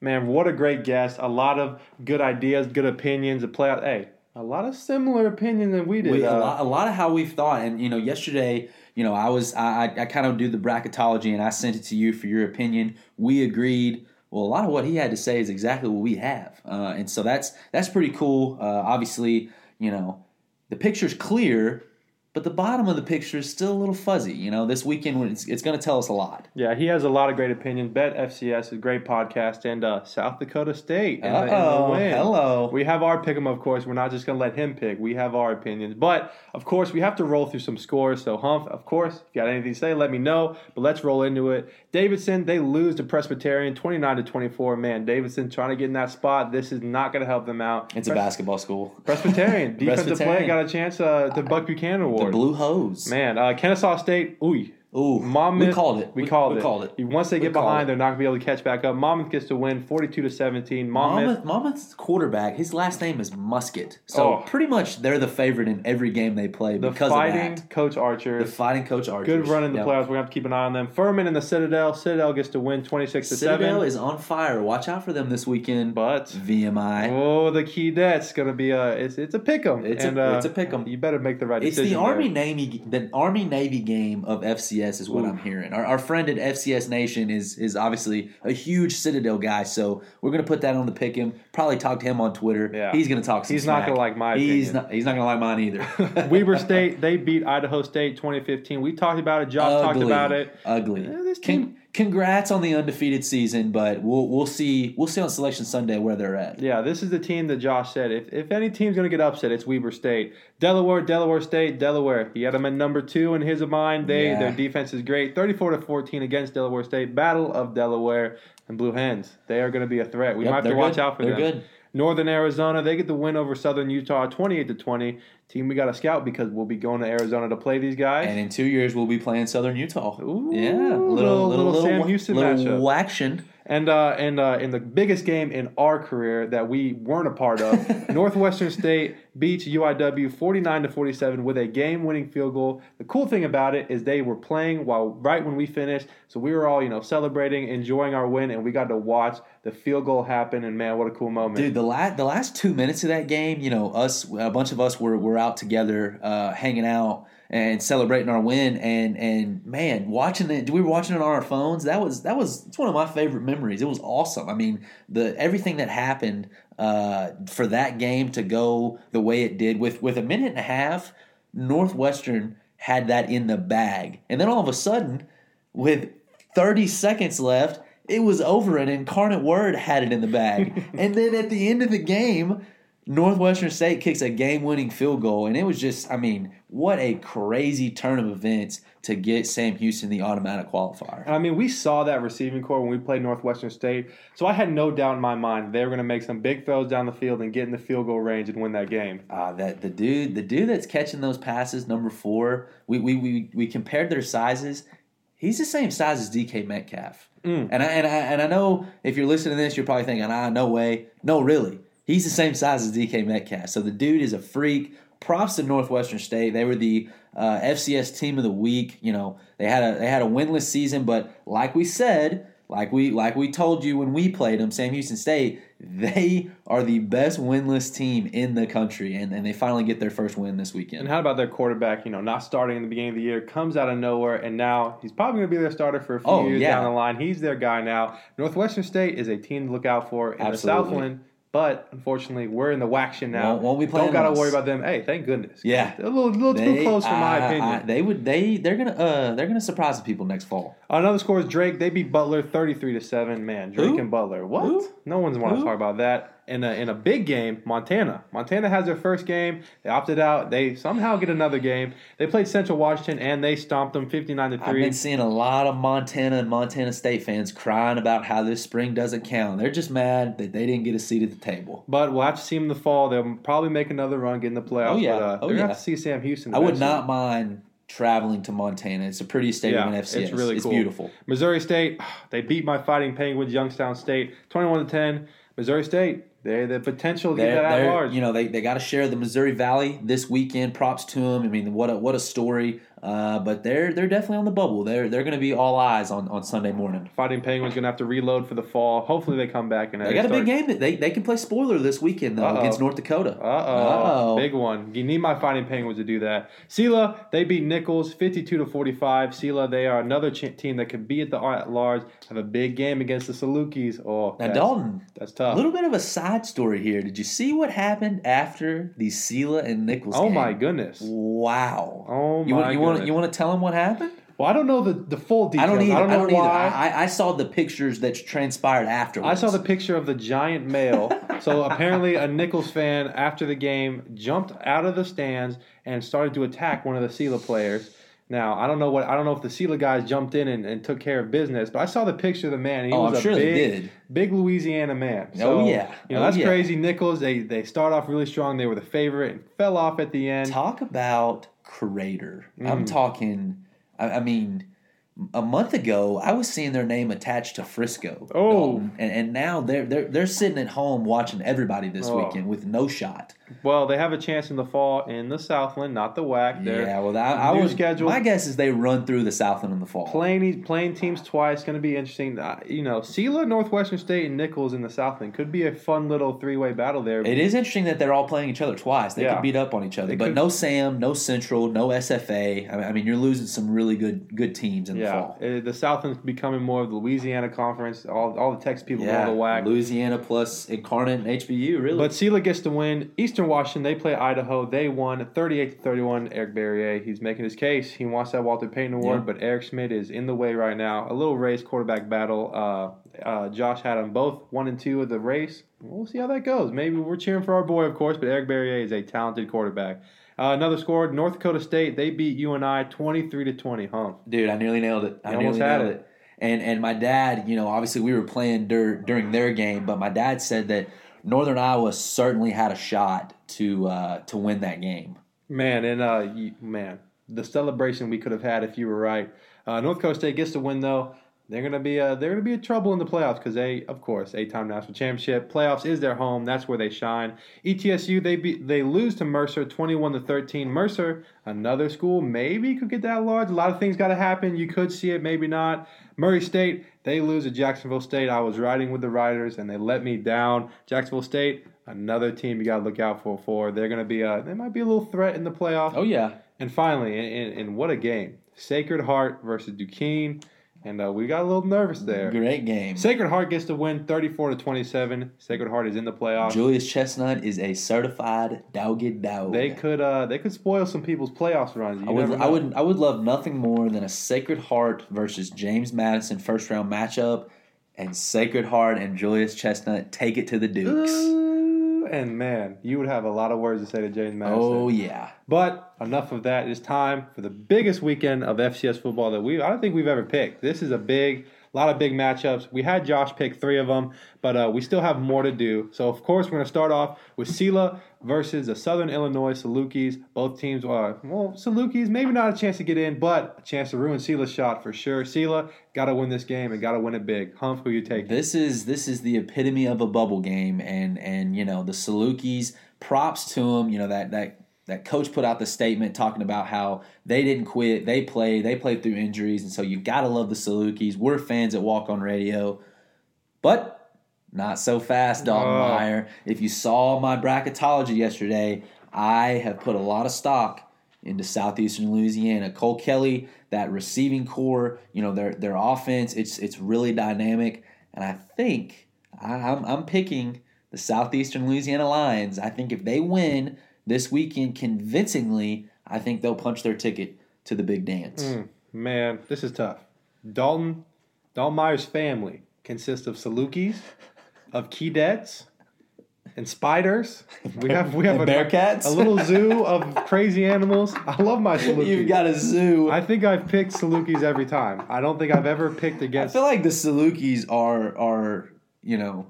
Speaker 2: Man, what a great guest! A lot of good ideas, good opinions. A playoff. Hey, a lot of similar opinions than we did.
Speaker 3: We,
Speaker 2: uh,
Speaker 3: a, lot, a lot of how we've thought, and you know, yesterday. You know, I was I, I kind of do the bracketology and I sent it to you for your opinion. We agreed well, a lot of what he had to say is exactly what we have, uh, and so that's that's pretty cool. Uh, obviously, you know, the picture's clear, but the bottom of the picture is still a little fuzzy. You know, this weekend it's, it's going to tell us a lot.
Speaker 2: Yeah, he has a lot of great opinions. Bet FCS is a great podcast, and uh, South Dakota State.
Speaker 3: In the, win. hello.
Speaker 2: We have our pick 'em, of course. We're not just going to let him pick. We have our opinions, but of course we have to roll through some scores. So Humph, of course, if you got anything to say, let me know. But let's roll into it. Davidson, they lose to Presbyterian, twenty nine to twenty four. Man, Davidson trying to get in that spot. This is not going to help them out.
Speaker 3: It's Pres- a basketball school.
Speaker 2: Presbyterian defensive Presbyterian. play got a chance uh, to Buck Buchanan Award.
Speaker 3: The Blue Hose.
Speaker 2: Man, uh, Kennesaw State, ooh,
Speaker 3: Ooh, Monmouth, we called it.
Speaker 2: We, we called
Speaker 3: we
Speaker 2: it.
Speaker 3: Called it.
Speaker 2: Once they get behind, they're not going to be able to catch back up. Monmouth gets to win, forty-two to seventeen.
Speaker 3: Monmouth, Monmouth Monmouth's quarterback, his last name is Muskett, so oh. pretty much they're the favorite in every game they play
Speaker 2: the
Speaker 3: because
Speaker 2: fighting
Speaker 3: of that.
Speaker 2: Coach Archer,
Speaker 3: the fighting Coach Archer,
Speaker 2: good run in the yep. playoffs. We're going to have to keep an eye on them. Furman and the Citadel. Citadel gets to win, twenty-six to
Speaker 3: seven.
Speaker 2: Citadel
Speaker 3: is on fire. Watch out for them this weekend.
Speaker 2: But
Speaker 3: VMI.
Speaker 2: Oh, the key that's going to be a it's it's a pick 'em.
Speaker 3: It's
Speaker 2: and,
Speaker 3: a uh, it's a pick 'em.
Speaker 2: You better make the right
Speaker 3: it's
Speaker 2: decision.
Speaker 3: It's the Army Navy the Army Navy game of FCS is what Ooh. I'm hearing. Our, our friend at FCS Nation is is obviously a huge Citadel guy, so we're gonna put that on the pick him. Probably talk to him on Twitter.
Speaker 2: Yeah.
Speaker 3: he's gonna talk.
Speaker 2: he's
Speaker 3: smack.
Speaker 2: not gonna like my.
Speaker 3: He's
Speaker 2: opinion.
Speaker 3: not. He's not gonna like mine either.
Speaker 2: Weber State they beat Idaho State 2015. We talked about it. Josh
Speaker 3: ugly,
Speaker 2: talked about it.
Speaker 3: Ugly.
Speaker 2: Yeah, this team.
Speaker 3: Congrats on the undefeated season, but we'll we'll see we'll see on Selection Sunday where they're at.
Speaker 2: Yeah, this is the team that Josh said if if any team's gonna get upset, it's Weber State. Delaware, Delaware State, Delaware. He had them at number two in his mind. They yeah. their defense is great. 34 to 14 against Delaware State. Battle of Delaware and Blue Hens. They are going to be a threat. We
Speaker 3: yep,
Speaker 2: might have to watch
Speaker 3: good.
Speaker 2: out for
Speaker 3: they're
Speaker 2: them.
Speaker 3: Good.
Speaker 2: Northern Arizona, they get the win over Southern Utah, twenty-eight to twenty. Team we got to scout because we'll be going to Arizona to play these guys.
Speaker 3: And in two years, we'll be playing Southern Utah.
Speaker 2: Ooh,
Speaker 3: yeah,
Speaker 2: little little, little, little Sam Houston
Speaker 3: little
Speaker 2: matchup.
Speaker 3: action.
Speaker 2: And uh, and uh, in the biggest game in our career that we weren't a part of, Northwestern State beats UIW 49 to 47 with a game-winning field goal. The cool thing about it is they were playing while right when we finished, so we were all you know celebrating, enjoying our win, and we got to watch the field goal happen. And man, what a cool moment,
Speaker 3: dude! The last the last two minutes of that game, you know, us a bunch of us were were out together, uh, hanging out and celebrating our win and and man watching it we were watching it on our phones? That was that was it's one of my favorite memories. It was awesome. I mean the everything that happened uh, for that game to go the way it did with with a minute and a half northwestern had that in the bag. And then all of a sudden with 30 seconds left it was over and incarnate word had it in the bag. And then at the end of the game Northwestern State kicks a game winning field goal, and it was just, I mean, what a crazy turn of events to get Sam Houston the automatic qualifier.
Speaker 2: I mean, we saw that receiving corps when we played Northwestern State, so I had no doubt in my mind they were going to make some big throws down the field and get in the field goal range and win that game.
Speaker 3: Uh, that the dude, the dude that's catching those passes, number four, we we we, we compared their sizes. He's the same size as DK Metcalf. Mm. And I, and I and I know if you're listening to this, you're probably thinking, ah, no way, no, really. He's the same size as DK Metcalf. So the dude is a freak. Props to Northwestern State. They were the uh, FCS team of the week. You know, they had a they had a winless season, but like we said, like we like we told you when we played them, Sam Houston State, they are the best winless team in the country, and, and they finally get their first win this weekend.
Speaker 2: And how about their quarterback? You know, not starting in the beginning of the year, comes out of nowhere, and now he's probably going to be their starter for a few
Speaker 3: oh,
Speaker 2: years
Speaker 3: yeah.
Speaker 2: down the line. He's their guy now. Northwestern State is a team to look out for in
Speaker 3: Absolutely.
Speaker 2: the Southland But unfortunately, we're in the waction now.
Speaker 3: Won't- won't be
Speaker 2: Don't got to worry about them. Hey, thank goodness.
Speaker 3: Yeah.
Speaker 2: a little, little too
Speaker 3: They-
Speaker 2: close for my
Speaker 3: I-
Speaker 2: opinion.
Speaker 3: I- they would they they're gonna uh they're gonna surprise the people next fall.
Speaker 2: Another score is Drake. They beat Butler thirty three to seven. Man, Drake
Speaker 3: Who?
Speaker 2: and Butler. What?
Speaker 3: Who?
Speaker 2: No one's want to talk about that. In a in a big game, Montana. Montana has their first game. They opted out. They somehow get another game. They played Central Washington and they stomped them fifty nine to
Speaker 3: 3.
Speaker 2: I've
Speaker 3: been seeing a lot of Montana and Montana State fans crying about how this spring doesn't count. They're just mad that they didn't get a seat at the table.
Speaker 2: But we'll have to see them in the fall. They'll probably make another run, get in the playoffs.
Speaker 3: Oh, yeah.
Speaker 2: But, uh,
Speaker 3: Oh,
Speaker 2: they're
Speaker 3: yeah.
Speaker 2: have to see Sam Houston.
Speaker 3: I would not mind traveling to Montana. It's a pretty stadium
Speaker 2: Yeah,
Speaker 3: in FCS.
Speaker 2: it's really cool.
Speaker 3: beautiful.
Speaker 2: Missouri State, they beat my Fighting Penguins, Youngstown State, twenty-one to ten. Missouri State, they the potential to get
Speaker 3: They're,
Speaker 2: that at large.
Speaker 3: you know, they, they got to share the Missouri Valley this weekend. Props to them. I mean, what a what a story. Uh, but they're they're definitely on the bubble. They're they're going to be all eyes on, on Sunday morning.
Speaker 2: Fighting Penguins gonna have to reload for the fall. Hopefully they come back and
Speaker 3: They got a big game. They they can play spoiler this weekend though
Speaker 2: Uh-oh.
Speaker 3: against North Dakota.
Speaker 2: Uh oh, big one. You need my Fighting Penguins to do that. Sela, they beat Nicholls fifty-two to forty-five. Sela, they are another ch- team that could be at the at large. Have a big game against the Salukis. Oh,
Speaker 3: Now
Speaker 2: that's,
Speaker 3: Dalton,
Speaker 2: that's tough.
Speaker 3: a little bit of a side story here. Did you see what happened after the Sela and Nicholls?
Speaker 2: oh
Speaker 3: game?
Speaker 2: my goodness.
Speaker 3: Wow.
Speaker 2: Oh my
Speaker 3: want you want you want to tell him what happened?
Speaker 2: Well, I don't know the, the full
Speaker 3: I
Speaker 2: details.
Speaker 3: don't either.
Speaker 2: I don't know
Speaker 3: either.
Speaker 2: why.
Speaker 3: I, I- I saw the pictures that transpired afterwards.
Speaker 2: I saw the picture of the giant male. so apparently, a Nicholls fan after the game jumped out of the stands and started to attack one of the Sela players. Now I don't know what I don't know if the Sela guys jumped in and, and took care of business, but I saw the picture of the man. He
Speaker 3: Oh,
Speaker 2: was
Speaker 3: I'm
Speaker 2: a
Speaker 3: sure they
Speaker 2: big,
Speaker 3: did.
Speaker 2: big Louisiana man.
Speaker 3: Oh,
Speaker 2: So,
Speaker 3: yeah.
Speaker 2: you know
Speaker 3: Oh,
Speaker 2: that's
Speaker 3: yeah.
Speaker 2: crazy. Nicholls they they start off really strong. They were the favorite and fell off at the end.
Speaker 3: Talk about crater. I'm
Speaker 2: Mm.
Speaker 3: talking. I, I mean, a month ago, I was seeing their name attached to Frisco.
Speaker 2: Oh.
Speaker 3: Dalton, and, and now they're they're they're sitting at home watching everybody this
Speaker 2: Oh.
Speaker 3: weekend with no shot.
Speaker 2: Well, they have a chance in the fall in the Southland, not the WAC. They're
Speaker 3: yeah, well, I, I would.
Speaker 2: schedule.
Speaker 3: My guess is they run through the Southland in the fall.
Speaker 2: Playing playing teams twice going to be interesting. Uh, you know, Sela, Northwestern State, and Nicholls in the Southland could be a fun little three way battle there.
Speaker 3: It is interesting that they're all playing each other twice. They
Speaker 2: Yeah.
Speaker 3: could beat up on each other,
Speaker 2: They
Speaker 3: but
Speaker 2: could-
Speaker 3: no Sam, no Central, no SFA. I I mean, you're losing some really good good teams in the
Speaker 2: yeah,
Speaker 3: fall.
Speaker 2: uh, the Southland's becoming more of the Louisiana Conference. All all the Texas people
Speaker 3: Yeah,
Speaker 2: go to the WAC.
Speaker 3: Louisiana plus Incarnate and HBU, really.
Speaker 2: But Sela gets the win. Eastern Washington, they play Idaho. They won 38 to 31. Eric Barriere, he's making his case. He wants that Walter Payton Award,
Speaker 3: Yeah.
Speaker 2: but Eric Schmid is in the way right now. A little race quarterback battle. Uh, uh, Josh had them both one and two of the race. We'll see how that goes. Maybe we're cheering for our boy, of course, but Eric Barriere is a talented quarterback. Uh, another score: North Dakota State. They beat UNI 23 to 20. Huh?
Speaker 3: Dude, I nearly nailed it. I
Speaker 2: almost
Speaker 3: nearly
Speaker 2: had
Speaker 3: nailed
Speaker 2: it.
Speaker 3: it. And and my dad, you know, obviously we were playing dur- during their game, but my dad said that Northern Iowa certainly had a shot to uh, to win that game.
Speaker 2: Man, and uh, man, the celebration we could have had if you were right. Uh, North Coast State gets the win though. They're gonna be a, they're gonna be a trouble in the playoffs because they, of course, eight-time national championship. Playoffs is their home. That's where they shine. ETSU they be, they lose to Mercer, twenty-one to thirteen. Mercer, another school, maybe could get that large. A lot of things got to happen. You could see it, maybe not. Murray State they lose to Jacksonville State. I was riding with the Riders and they let me down. Jacksonville State, another team you got to look out for. For they're gonna be a they might be a little threat in the playoffs.
Speaker 3: Oh yeah,
Speaker 2: And finally, and, and, and what a game! Sacred Heart versus Duquesne, and uh, we got a little nervous there.
Speaker 3: great game.
Speaker 2: Sacred Heart gets to win, thirty-four to twenty-seven. Sacred Heart is in the playoffs.
Speaker 3: Julius Chestnut is a certified dogged dog.
Speaker 2: They could uh, they could spoil some people's playoffs runs. You
Speaker 3: I would, I would, I would love nothing more than a Sacred Heart versus James Madison first round matchup, and Sacred Heart and Julius Chestnut take it to the Dukes.
Speaker 2: Ooh, and man, you would have a lot of words to say to James Madison.
Speaker 3: Oh yeah,
Speaker 2: But enough of that. It's time for the biggest weekend of FCS football that we I don't think we've ever picked. This is a big, lot of big matchups. We had Josh pick three of them, but uh, we still have more to do. So of course we're going to start off with Sela versus the Southern Illinois Salukis. Both teams are well, Salukis maybe not a chance to get in, but a chance to ruin Sela's shot for sure. Sela got to win this game and got to win it big. Humph, who you take?
Speaker 3: this is this is the epitome of a bubble game, and and you know the Salukis. Props to them. You know that that. That coach put out the statement talking about how they didn't quit, they played, they played through injuries, and so you gotta love the Salukis. We're fans at Walk On Radio, but not so fast, Dalton
Speaker 2: Oh.
Speaker 3: Meyer. If you saw my bracketology yesterday, I have put a lot of stock into Southeastern Louisiana. Cole Kelley, that receiving corps, you know, their their offense, it's it's really dynamic, and I think I, I'm I'm picking the Southeastern Louisiana Lions. I think if they win this weekend convincingly, I think they'll punch their ticket to the big dance.
Speaker 2: Mm, man, this is tough. Dalton, Dalton Meyer's family consists of Salukis, of Keydets, and spiders. We have we have a,
Speaker 3: Bearcats?
Speaker 2: a little zoo of crazy animals. I love my Salukis.
Speaker 3: You've got a zoo.
Speaker 2: I think I've picked Salukis every time. I don't think I've ever picked against.
Speaker 3: I feel like the Salukis are are you know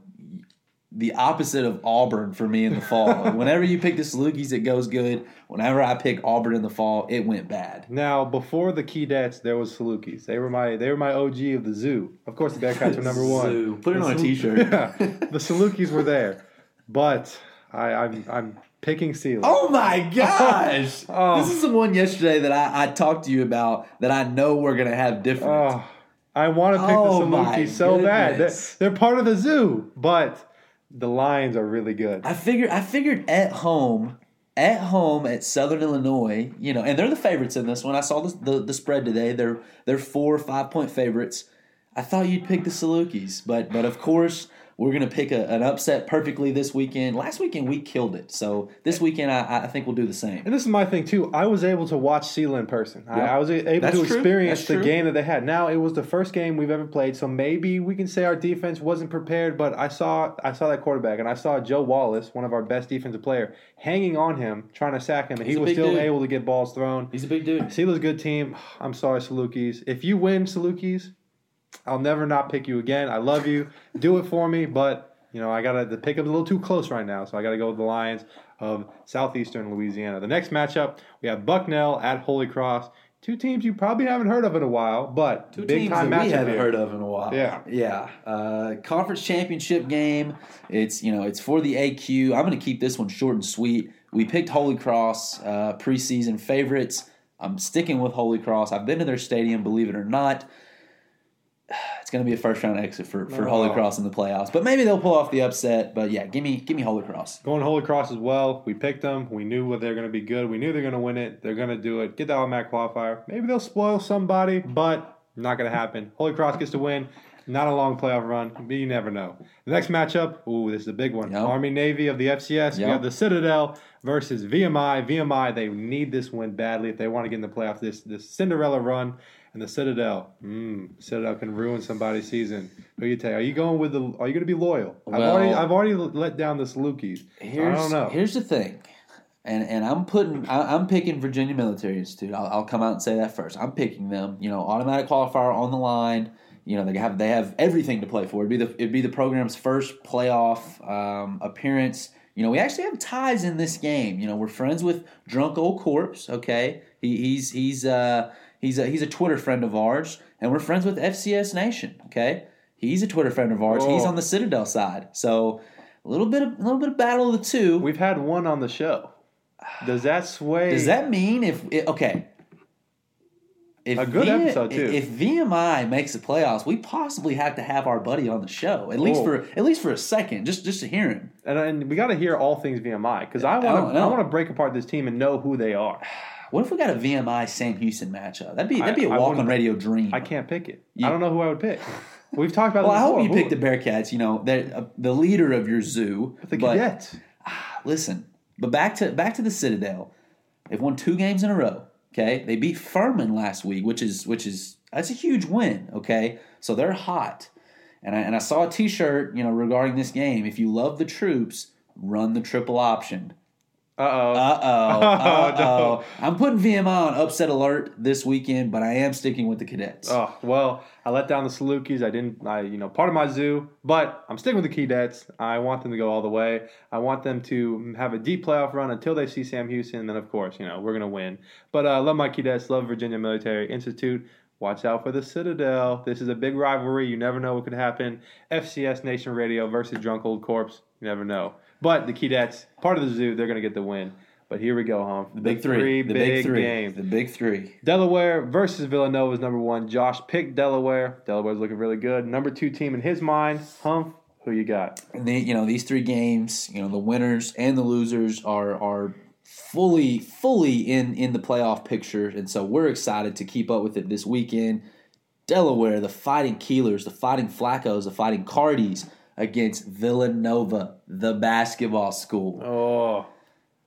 Speaker 3: the opposite of Auburn for me in the fall. Whenever you pick the Salukis, it goes good. Whenever I pick Auburn in the fall, it went bad.
Speaker 2: now, before the Keydets, there was Salukis. They were my they were my OG of the zoo. Of course, the Bearcats were number one.
Speaker 3: Zoo. Put it
Speaker 2: The
Speaker 3: on a
Speaker 2: Sal-
Speaker 3: T-shirt.
Speaker 2: Yeah, the Salukis were there, but I, I'm I'm picking Steelers.
Speaker 3: Oh my gosh!
Speaker 2: Oh.
Speaker 3: This is the one yesterday that I, I talked to you about that I know we're gonna have different.
Speaker 2: Oh, I want to pick
Speaker 3: Oh,
Speaker 2: the Salukis so bad. They're, they're part of the zoo, but the Lions are really good.
Speaker 3: I figured I figured at home, at home at Southern Illinois, you know, and they're the favorites in this one. I saw the the, the spread today. They're they're four or five point favorites. I thought you'd pick the Salukis, but but of course we're gonna pick a, an upset perfectly this weekend. Last weekend we killed it, so this weekend I, I think we'll do the same.
Speaker 2: And this is my thing too. I was able to watch Sela in person. I, I was able
Speaker 3: That's
Speaker 2: to
Speaker 3: true.
Speaker 2: experience
Speaker 3: That's
Speaker 2: the
Speaker 3: true.
Speaker 2: game that they had. Now it was the first game we've ever played, so maybe we can say our defense wasn't prepared. But I saw I saw that quarterback, and I saw Joe Wallace, one of our best defensive player, hanging on him, trying to sack him, and
Speaker 3: He's
Speaker 2: he was still
Speaker 3: dude.
Speaker 2: able to get balls thrown.
Speaker 3: He's a big dude.
Speaker 2: Sela's a good team. I'm sorry, Salukis. If you win, Salukis, I'll never not pick you again. I love you. Do it for me, but you know I gotta the pick up a little too close right now, so I gotta go with the Lions of Southeastern Louisiana. The next matchup we have Bucknell at Holy Cross. Two teams you probably haven't heard of in a while, but
Speaker 3: Two
Speaker 2: big
Speaker 3: teams
Speaker 2: time
Speaker 3: that we haven't
Speaker 2: here.
Speaker 3: heard of in a while.
Speaker 2: Yeah.
Speaker 3: yeah. Uh, conference championship game. It's you know it's for the AQ. I'm going to keep this one short and sweet. We picked Holy Cross uh, preseason favorites. I'm sticking with Holy Cross. I've been to their stadium, believe it or not. It's going to be a first round exit for, for oh. Holy
Speaker 2: Oh.
Speaker 3: Cross in the playoffs, but maybe they'll pull off the upset. But yeah, give me give me Holy Cross.
Speaker 2: Going Holy Cross as well. We picked them. We knew what they're going to be good. We knew they're going to win it. They're going to do it. Get the automatic qualifier. Maybe they'll spoil somebody, but not going to happen. Holy Cross gets to win. Not a long playoff run, but you never know. The next matchup, ooh, this is a big one.
Speaker 3: Yep.
Speaker 2: Army Navy of the FCS. We have the Citadel versus VMI. VMI, they need this win badly if they want to get in the playoffs. This this Cinderella run and the Citadel. Mm, Citadel can ruin somebody's season. Who you tell? Are you going with the? Are you going to be loyal? I've already I've already let down the Salukis. I
Speaker 3: Here's,
Speaker 2: don't know.
Speaker 3: Here's the thing, and and I'm putting I, I'm picking Virginia Military Institute. I'll, I'll come out and say that first. I'm picking them. You know, automatic qualifier on the line. You know, they have they have everything to play for. It'd be the it'd be the program's first playoff um, appearance. You know, we actually have ties in this game. You know, we're friends with Drunk Old Corpse. Okay, he, he's he's uh he's a he's a Twitter friend of ours, and we're friends with FCS Nation. Okay, he's a Twitter friend of ours. He's
Speaker 2: Oh.
Speaker 3: on the Citadel side. So a little bit of a little bit of battle of the two.
Speaker 2: We've had one on the show. Does that sway?
Speaker 3: Does that mean if it, okay? If
Speaker 2: A good episode, too.
Speaker 3: If VMI makes the playoffs, we possibly have to have our buddy on the show at least
Speaker 2: Oh.
Speaker 3: for at least for a second, just just to hear him.
Speaker 2: And, and we got to hear all things VMI because I
Speaker 3: I
Speaker 2: want to. I
Speaker 3: know.
Speaker 2: want to break apart this team and know who they are.
Speaker 3: What if we got a VMI Sam Houston matchup? That'd be that'd be a
Speaker 2: I- I
Speaker 3: walk on radio dream.
Speaker 2: I can't pick it.
Speaker 3: You-
Speaker 2: I don't know who I would pick. We've talked about.
Speaker 3: well, I hope you pick the Bearcats. You know, they're uh, the leader of your zoo.
Speaker 2: the
Speaker 3: but
Speaker 2: Cadets.
Speaker 3: listen, but back to back to the Citadel. They've won two games in a row. Okay, they beat Furman last week, which is which is that's a huge win. Okay, so they're hot, and I, and I saw a T-shirt you know regarding this game. If you love the troops, run the triple option.
Speaker 2: Uh oh.
Speaker 3: Uh oh, uh
Speaker 2: no.
Speaker 3: oh. I'm putting VMI on upset alert this weekend, but I am sticking with the cadets.
Speaker 2: Oh well, I let down the Salukis. I didn't. I you know part of my zoo, but I'm sticking with the Cadets. I want them to go all the way. I want them to have a deep playoff run until they see Sam Houston. And then of course you know we're gonna win. But uh, love my Cadets. Love Virginia Military Institute. Watch out for the Citadel. This is a big rivalry. You never know what could happen. FCS Nation Radio versus Drunk Old Corpse. You never know. But the Cadets, part of the zoo, they're gonna get the win. But here we go, Hum.
Speaker 3: the big three, the
Speaker 2: big,
Speaker 3: big three,
Speaker 2: games.
Speaker 3: the big three.
Speaker 2: Delaware versus Villanova is number one. Josh picked Delaware. Delaware's looking really good. Number two team in his mind. Humph, who you got?
Speaker 3: And the, you know these three games, you know the winners and the losers are are fully fully in in the playoff picture, and so we're excited to keep up with it this weekend. Delaware, the Fighting Keelers, the Fighting Flaccos, the Fighting Cardis against Villanova, the basketball school.
Speaker 2: Oh,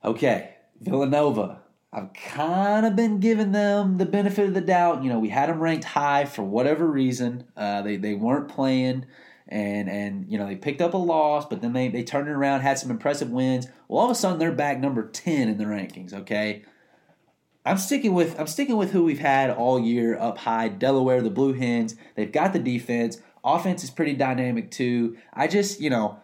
Speaker 3: Okay, Villanova. I've kind of been giving them the benefit of the doubt. You know, we had them ranked high for whatever reason. Uh, they they weren't playing, and and you know they picked up a loss, but then they they turned it around, had some impressive wins. Well, all of a sudden they're back number ten in the rankings. Okay, I'm sticking with I'm sticking with who we've had all year up high. Delaware, the Blue Hens. They've got the defense. Offense is pretty dynamic too. I just you know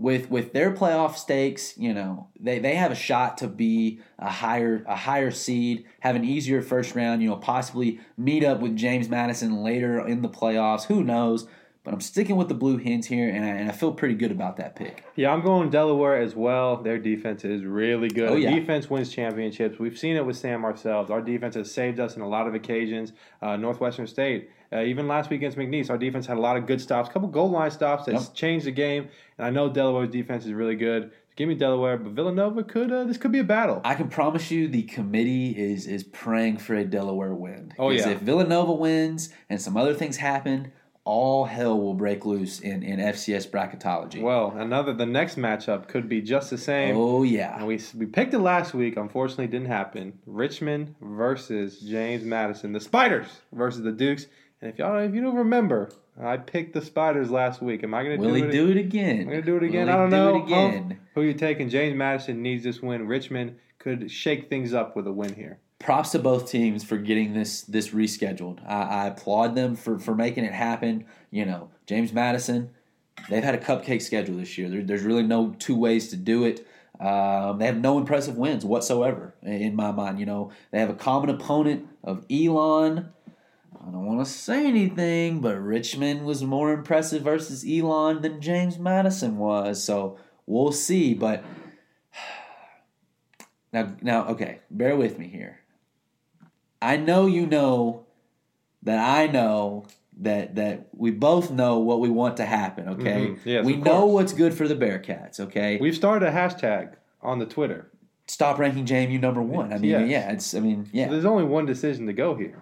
Speaker 3: with with their playoff stakes, you know, they, they have a shot to be a higher a higher seed, have an easier first round, you know, possibly meet up with James Madison later in the playoffs. Who knows? But I'm sticking with the Blue Hens here, and I, and I feel pretty good about that pick.
Speaker 2: yeah, I'm going Delaware as well. Their defense is really good.
Speaker 3: Oh, yeah.
Speaker 2: Defense wins championships. We've seen it with Sam ourselves. Our defense has saved us in a lot of occasions. Uh, Northwestern State, uh, even last week against McNeese, our defense had a lot of good stops, a couple goal line stops that
Speaker 3: Yep.
Speaker 2: changed the game. And I know Delaware's defense is really good. Give me Delaware, but Villanova could uh, this could be a battle.
Speaker 3: I can promise you, the committee is is praying for a Delaware win.
Speaker 2: Oh, yeah.
Speaker 3: if Villanova wins and some other things happen, all hell will break loose in, in FCS bracketology.
Speaker 2: Well, another the next matchup could be just the same.
Speaker 3: oh yeah,
Speaker 2: And we we picked it last week. Unfortunately, didn't happen. Richmond versus James Madison. The Spiders versus the Dukes. And if y'all if you don't remember, I picked the Spiders last week. Am I going to
Speaker 3: will
Speaker 2: do
Speaker 3: he
Speaker 2: it?
Speaker 3: do it again?
Speaker 2: I'm going to do it again.
Speaker 3: Will
Speaker 2: I don't know.
Speaker 3: Do it again.
Speaker 2: Huh? Who you taking? James Madison needs this win. Richmond could shake things up with a win here.
Speaker 3: props to both teams for getting this this rescheduled. I, I applaud them for for making it happen. You know, James Madison, they've had a cupcake schedule this year. There, there's really no two ways to do it. Um, they have no impressive wins whatsoever in my mind. You know, they have a common opponent of Elon. I don't want to say anything, but Richmond was more impressive versus Elon than James Madison was. So we'll see. But now, now, okay, bear with me here. I know you know that I know that that we both know what we want to happen. Okay,
Speaker 2: Mhm. Yes,
Speaker 3: we know what's good for the Bearcats. Okay,
Speaker 2: We've started a hashtag on the Twitter.
Speaker 3: stop ranking JMU number one. I mean,
Speaker 2: Yes.
Speaker 3: yeah, it's. I mean, yeah.
Speaker 2: So there's only one decision to go here.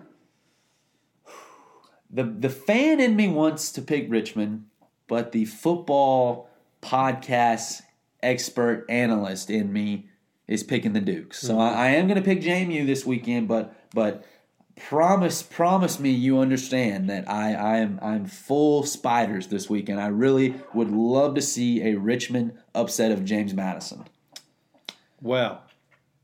Speaker 3: The the fan in me wants to pick Richmond, but the football podcast expert analyst in me is picking the Dukes. So mm-hmm. I, I am going to pick JMU this weekend, but but promise promise me you understand that I I am I'm full spiders this weekend. I really would love to see a Richmond upset of James Madison.
Speaker 2: Well,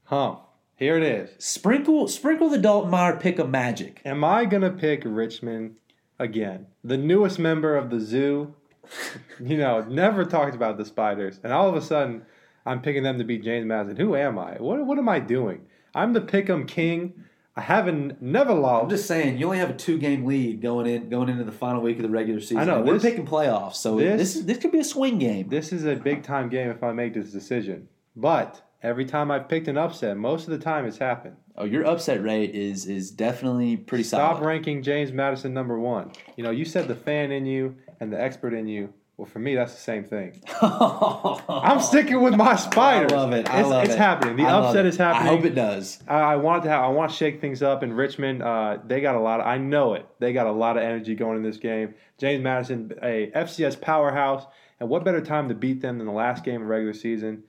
Speaker 2: huh? Here it is.
Speaker 3: Sprinkle sprinkle the Dalton Meyer pick of magic.
Speaker 2: Am I gonna pick Richmond again? The newest member of the zoo. You know, never talked about the spiders, and all of a sudden, I'm picking them to beat James Madison. Who am I? What what am I doing? I'm the pick'em king. I haven't never lost.
Speaker 3: I'm just saying, you only have a two game lead going in going into the final week of the regular season.
Speaker 2: I know,
Speaker 3: And we're
Speaker 2: this-
Speaker 3: picking playoffs, so
Speaker 2: this-
Speaker 3: this is this could be a swing game.
Speaker 2: This is a big time game if I make this decision. But every time I've picked an upset, most of the time it's happened.
Speaker 3: Oh, your upset rate is is definitely pretty solid.
Speaker 2: Stop
Speaker 3: solid.
Speaker 2: ranking James Madison number one. You know, you said the fan in you and the expert in you. Well, for me, that's the same thing. I'm sticking with my spiders.
Speaker 3: I love it. I
Speaker 2: it's,
Speaker 3: love
Speaker 2: it's
Speaker 3: it.
Speaker 2: happening. The
Speaker 3: I
Speaker 2: upset is happening.
Speaker 3: I hope it does.
Speaker 2: I, I want to have, I want to shake things up in Richmond. Uh, they got a lot. Of, I know it. They got a lot of energy going in this game. James Madison, a FCS powerhouse, and what better time to beat them than the last game of regular season?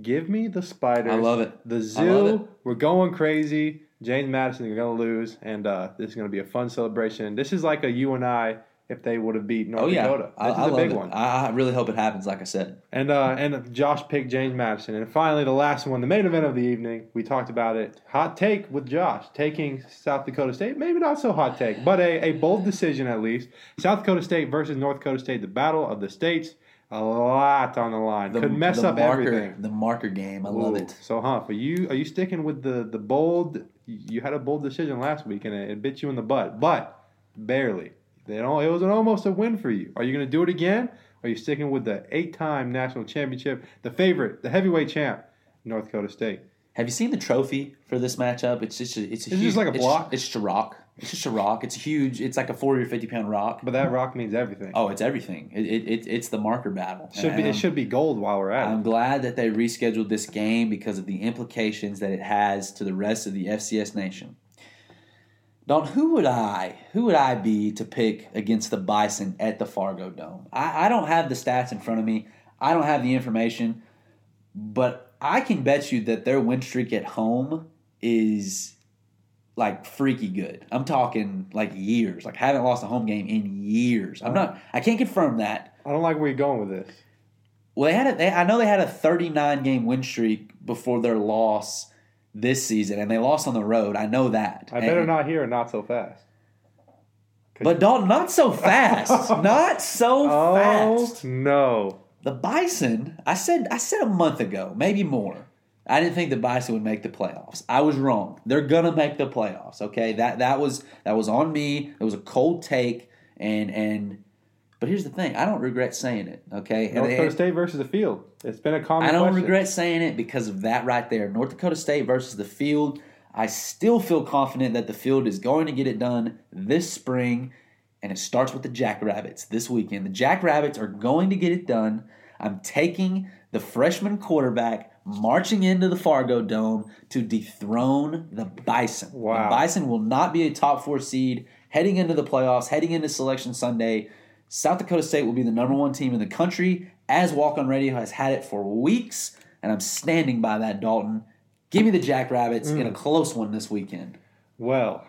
Speaker 2: Give me the Spiders.
Speaker 3: I love it.
Speaker 2: The zoo.
Speaker 3: it.
Speaker 2: We're going crazy. James Madison you're going to lose, and uh, this is going to be a fun celebration. This is like a you and I if they would have beat North
Speaker 3: Oh yeah,
Speaker 2: Dakota.
Speaker 3: I,
Speaker 2: This
Speaker 3: I
Speaker 2: is a
Speaker 3: love
Speaker 2: big
Speaker 3: it.
Speaker 2: one.
Speaker 3: I, I really hope it happens. Like I said,
Speaker 2: And uh, and Josh picked James Madison. And finally, the last one, the main event of the evening. We talked about it. Hot take with Josh taking South Dakota State. Maybe not so hot take, but a, a bold decision at least. South Dakota State versus North Dakota State, the battle of the states. A lot on the line.
Speaker 3: the,
Speaker 2: Could mess up
Speaker 3: marker,
Speaker 2: everything.
Speaker 3: The marker game. I love it.
Speaker 2: So, Huff, are you are you sticking with the the bold? You had a bold decision last week, and it, it bit you in the butt, but barely. They don't, it was an, almost a win for you. Are you going to do it again? Are you sticking with the eight-time national championship, the favorite, the heavyweight champ, North Dakota State?
Speaker 3: Have you seen the trophy for this matchup? It's just a, it's a
Speaker 2: It's
Speaker 3: huge,
Speaker 2: just like a
Speaker 3: it's-
Speaker 2: block?
Speaker 3: It's, just a rock. It's just a rock. It's huge. It's like a forty or fifty pound rock.
Speaker 2: But that rock means everything.
Speaker 3: Oh, it's everything. It, it, it it's the marker battle.
Speaker 2: should be it um, should be gold while we're at it.
Speaker 3: I'm
Speaker 2: it.
Speaker 3: glad that they rescheduled this game because of the implications that it has to the rest of the FCS nation. Don, who would I who would I be to pick against the Bison at the Fargo Dome? I, I don't have the stats in front of me. I don't have the information, but I can bet you that their win streak at home is like freaky good. I'm talking like years. Like haven't lost a home game in years. I'm not. I can't confirm that.
Speaker 2: I don't like where you're going with this.
Speaker 3: Well, they had a, they, I know they had a 39 game win streak before their loss this season, and they lost on the road. I know that.
Speaker 2: I better
Speaker 3: And-
Speaker 2: not hear not so fast.
Speaker 3: But Dalton, not so fast. not so
Speaker 2: Oh
Speaker 3: fast.
Speaker 2: no!
Speaker 3: The Bison, I said I said a month ago, maybe more. I didn't think the Bison would make the playoffs. I was wrong. They're gonna make the playoffs. Okay, that that was that was on me. It was a cold take, and and. But here's the thing: I don't regret saying it. Okay,
Speaker 2: North Dakota
Speaker 3: and-
Speaker 2: State versus the field. It's been a common.
Speaker 3: I don't
Speaker 2: question.
Speaker 3: regret saying it because of that right there. North Dakota State versus the field. I still feel confident that the field is going to get it done this spring, and it starts with the Jackrabbits this weekend. The Jackrabbits are going to get it done. I'm taking the freshman quarterback marching into the Fargo Dome to dethrone the Bison.
Speaker 2: Wow.
Speaker 3: The Bison will not be a top four seed heading into the playoffs, heading into Selection Sunday. South Dakota State will be the number one team in the country, as Walk On Radio has had it for weeks, and I'm standing by that, Dalton. Give me the Jackrabbits in
Speaker 2: Mm.
Speaker 3: a close one this weekend.
Speaker 2: Well,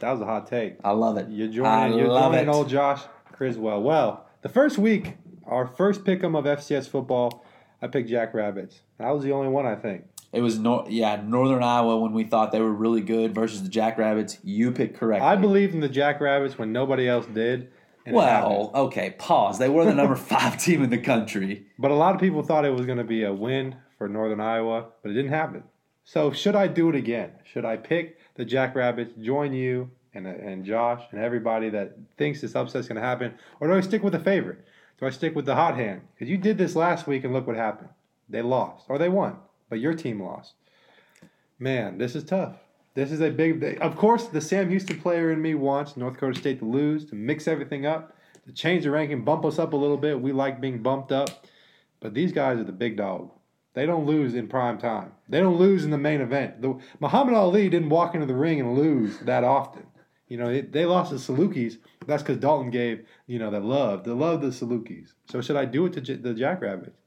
Speaker 2: that was a hot take.
Speaker 3: I love it.
Speaker 2: You're
Speaker 3: I
Speaker 2: joining, you're
Speaker 3: love
Speaker 2: joining
Speaker 3: it.
Speaker 2: old Josh Criswell. Well, the first week, our first pick'em of FCS football, I picked Jackrabbits. That was the only one, I think.
Speaker 3: It was nor- yeah, Northern Iowa when we thought they were really good versus the Jackrabbits. You picked correctly.
Speaker 2: I believed in the Jackrabbits when nobody else did.
Speaker 3: Well, okay, pause. They were the number five team in the country.
Speaker 2: But a lot of people thought it was going to be a win for Northern Iowa, but it didn't happen. So should I do it again? Should I pick the Jackrabbits, join you and and Josh and everybody that thinks this upset's going to happen, or do I stick with the favorite? Do I stick with the hot hand? Because you did this last week and look what happened. They lost or they won, but your team lost. Man, this is tough. This is a big. Of course, the Sam Houston player in me wants North Dakota State to lose, to mix everything up, to change the ranking, bump us up a little bit. We like being bumped up. But these guys are the big dog. They don't lose in prime time. They don't lose in the main event. The, Muhammad Ali didn't walk into the ring and lose that often. You know, it, they lost to Salukis. That's because Dalton gave, you know, the love. The love the Salukis. So should I do it to J- the Jackrabbits?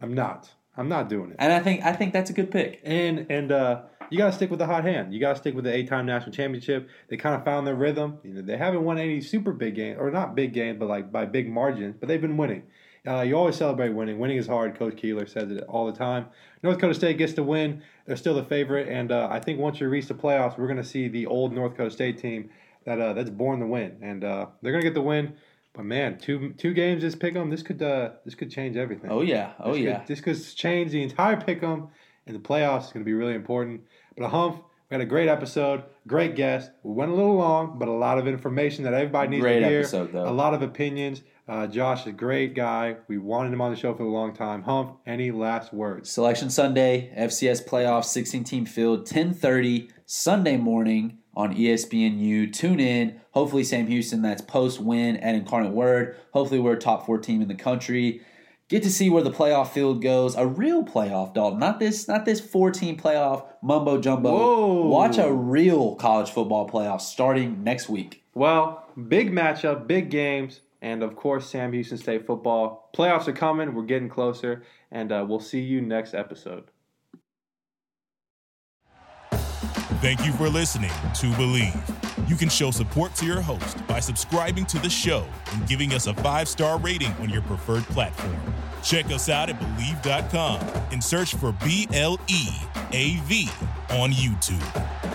Speaker 2: I'm not. I'm not doing it.
Speaker 3: And I think I think that's a good pick.
Speaker 2: And and uh, you got to stick with the hot hand. You got to stick with the eight-time national championship. They kind of found their rhythm. You know, they haven't won any super big games, or not big games, but like by big margins. But they've been winning. Uh, you always celebrate winning. Winning is hard. Coach Keeler says it all the time. North Dakota State gets to win. They're still the favorite, and uh, I think once you reach the playoffs, we're going to see the old North Dakota State team that uh, that's born to win, and uh, they're going to get the win. But man, two two games this pick 'em. This could uh, this could change everything.
Speaker 3: Oh yeah, oh
Speaker 2: This could-
Speaker 3: yeah.
Speaker 2: this could change the entire pick'em, and the playoffs is going to be really important. But a hump, we had a great episode, great guest. We went a little long, but a lot of information that everybody needs
Speaker 3: Great
Speaker 2: to hear.
Speaker 3: episode, though.
Speaker 2: A lot of opinions. Uh, Josh is a great guy. We wanted him on the show for a long time. Hump, any last words?
Speaker 3: Selection Sunday, FCS playoffs, 16 team field, 10:30 Sunday morning on ESPNU. Tune in. Hopefully Sam Houston, that's post win at Incarnate Word. Hopefully we're a top four team in the country. Get to see where the playoff field goes. A real playoff, Dalton. Not this, not this four team playoff mumbo jumbo.
Speaker 2: Whoa.
Speaker 3: Watch a real college football playoff starting next week.
Speaker 2: Well, big matchup, big games, and of course, Sam Houston State football. Playoffs are coming. We're getting closer, and uh, we'll see you next episode.
Speaker 1: Thank you for listening to Believe. You can show support to your host by subscribing to the show and giving us a five star rating on your preferred platform. Check us out at Believe.com and search for B L E A V on YouTube.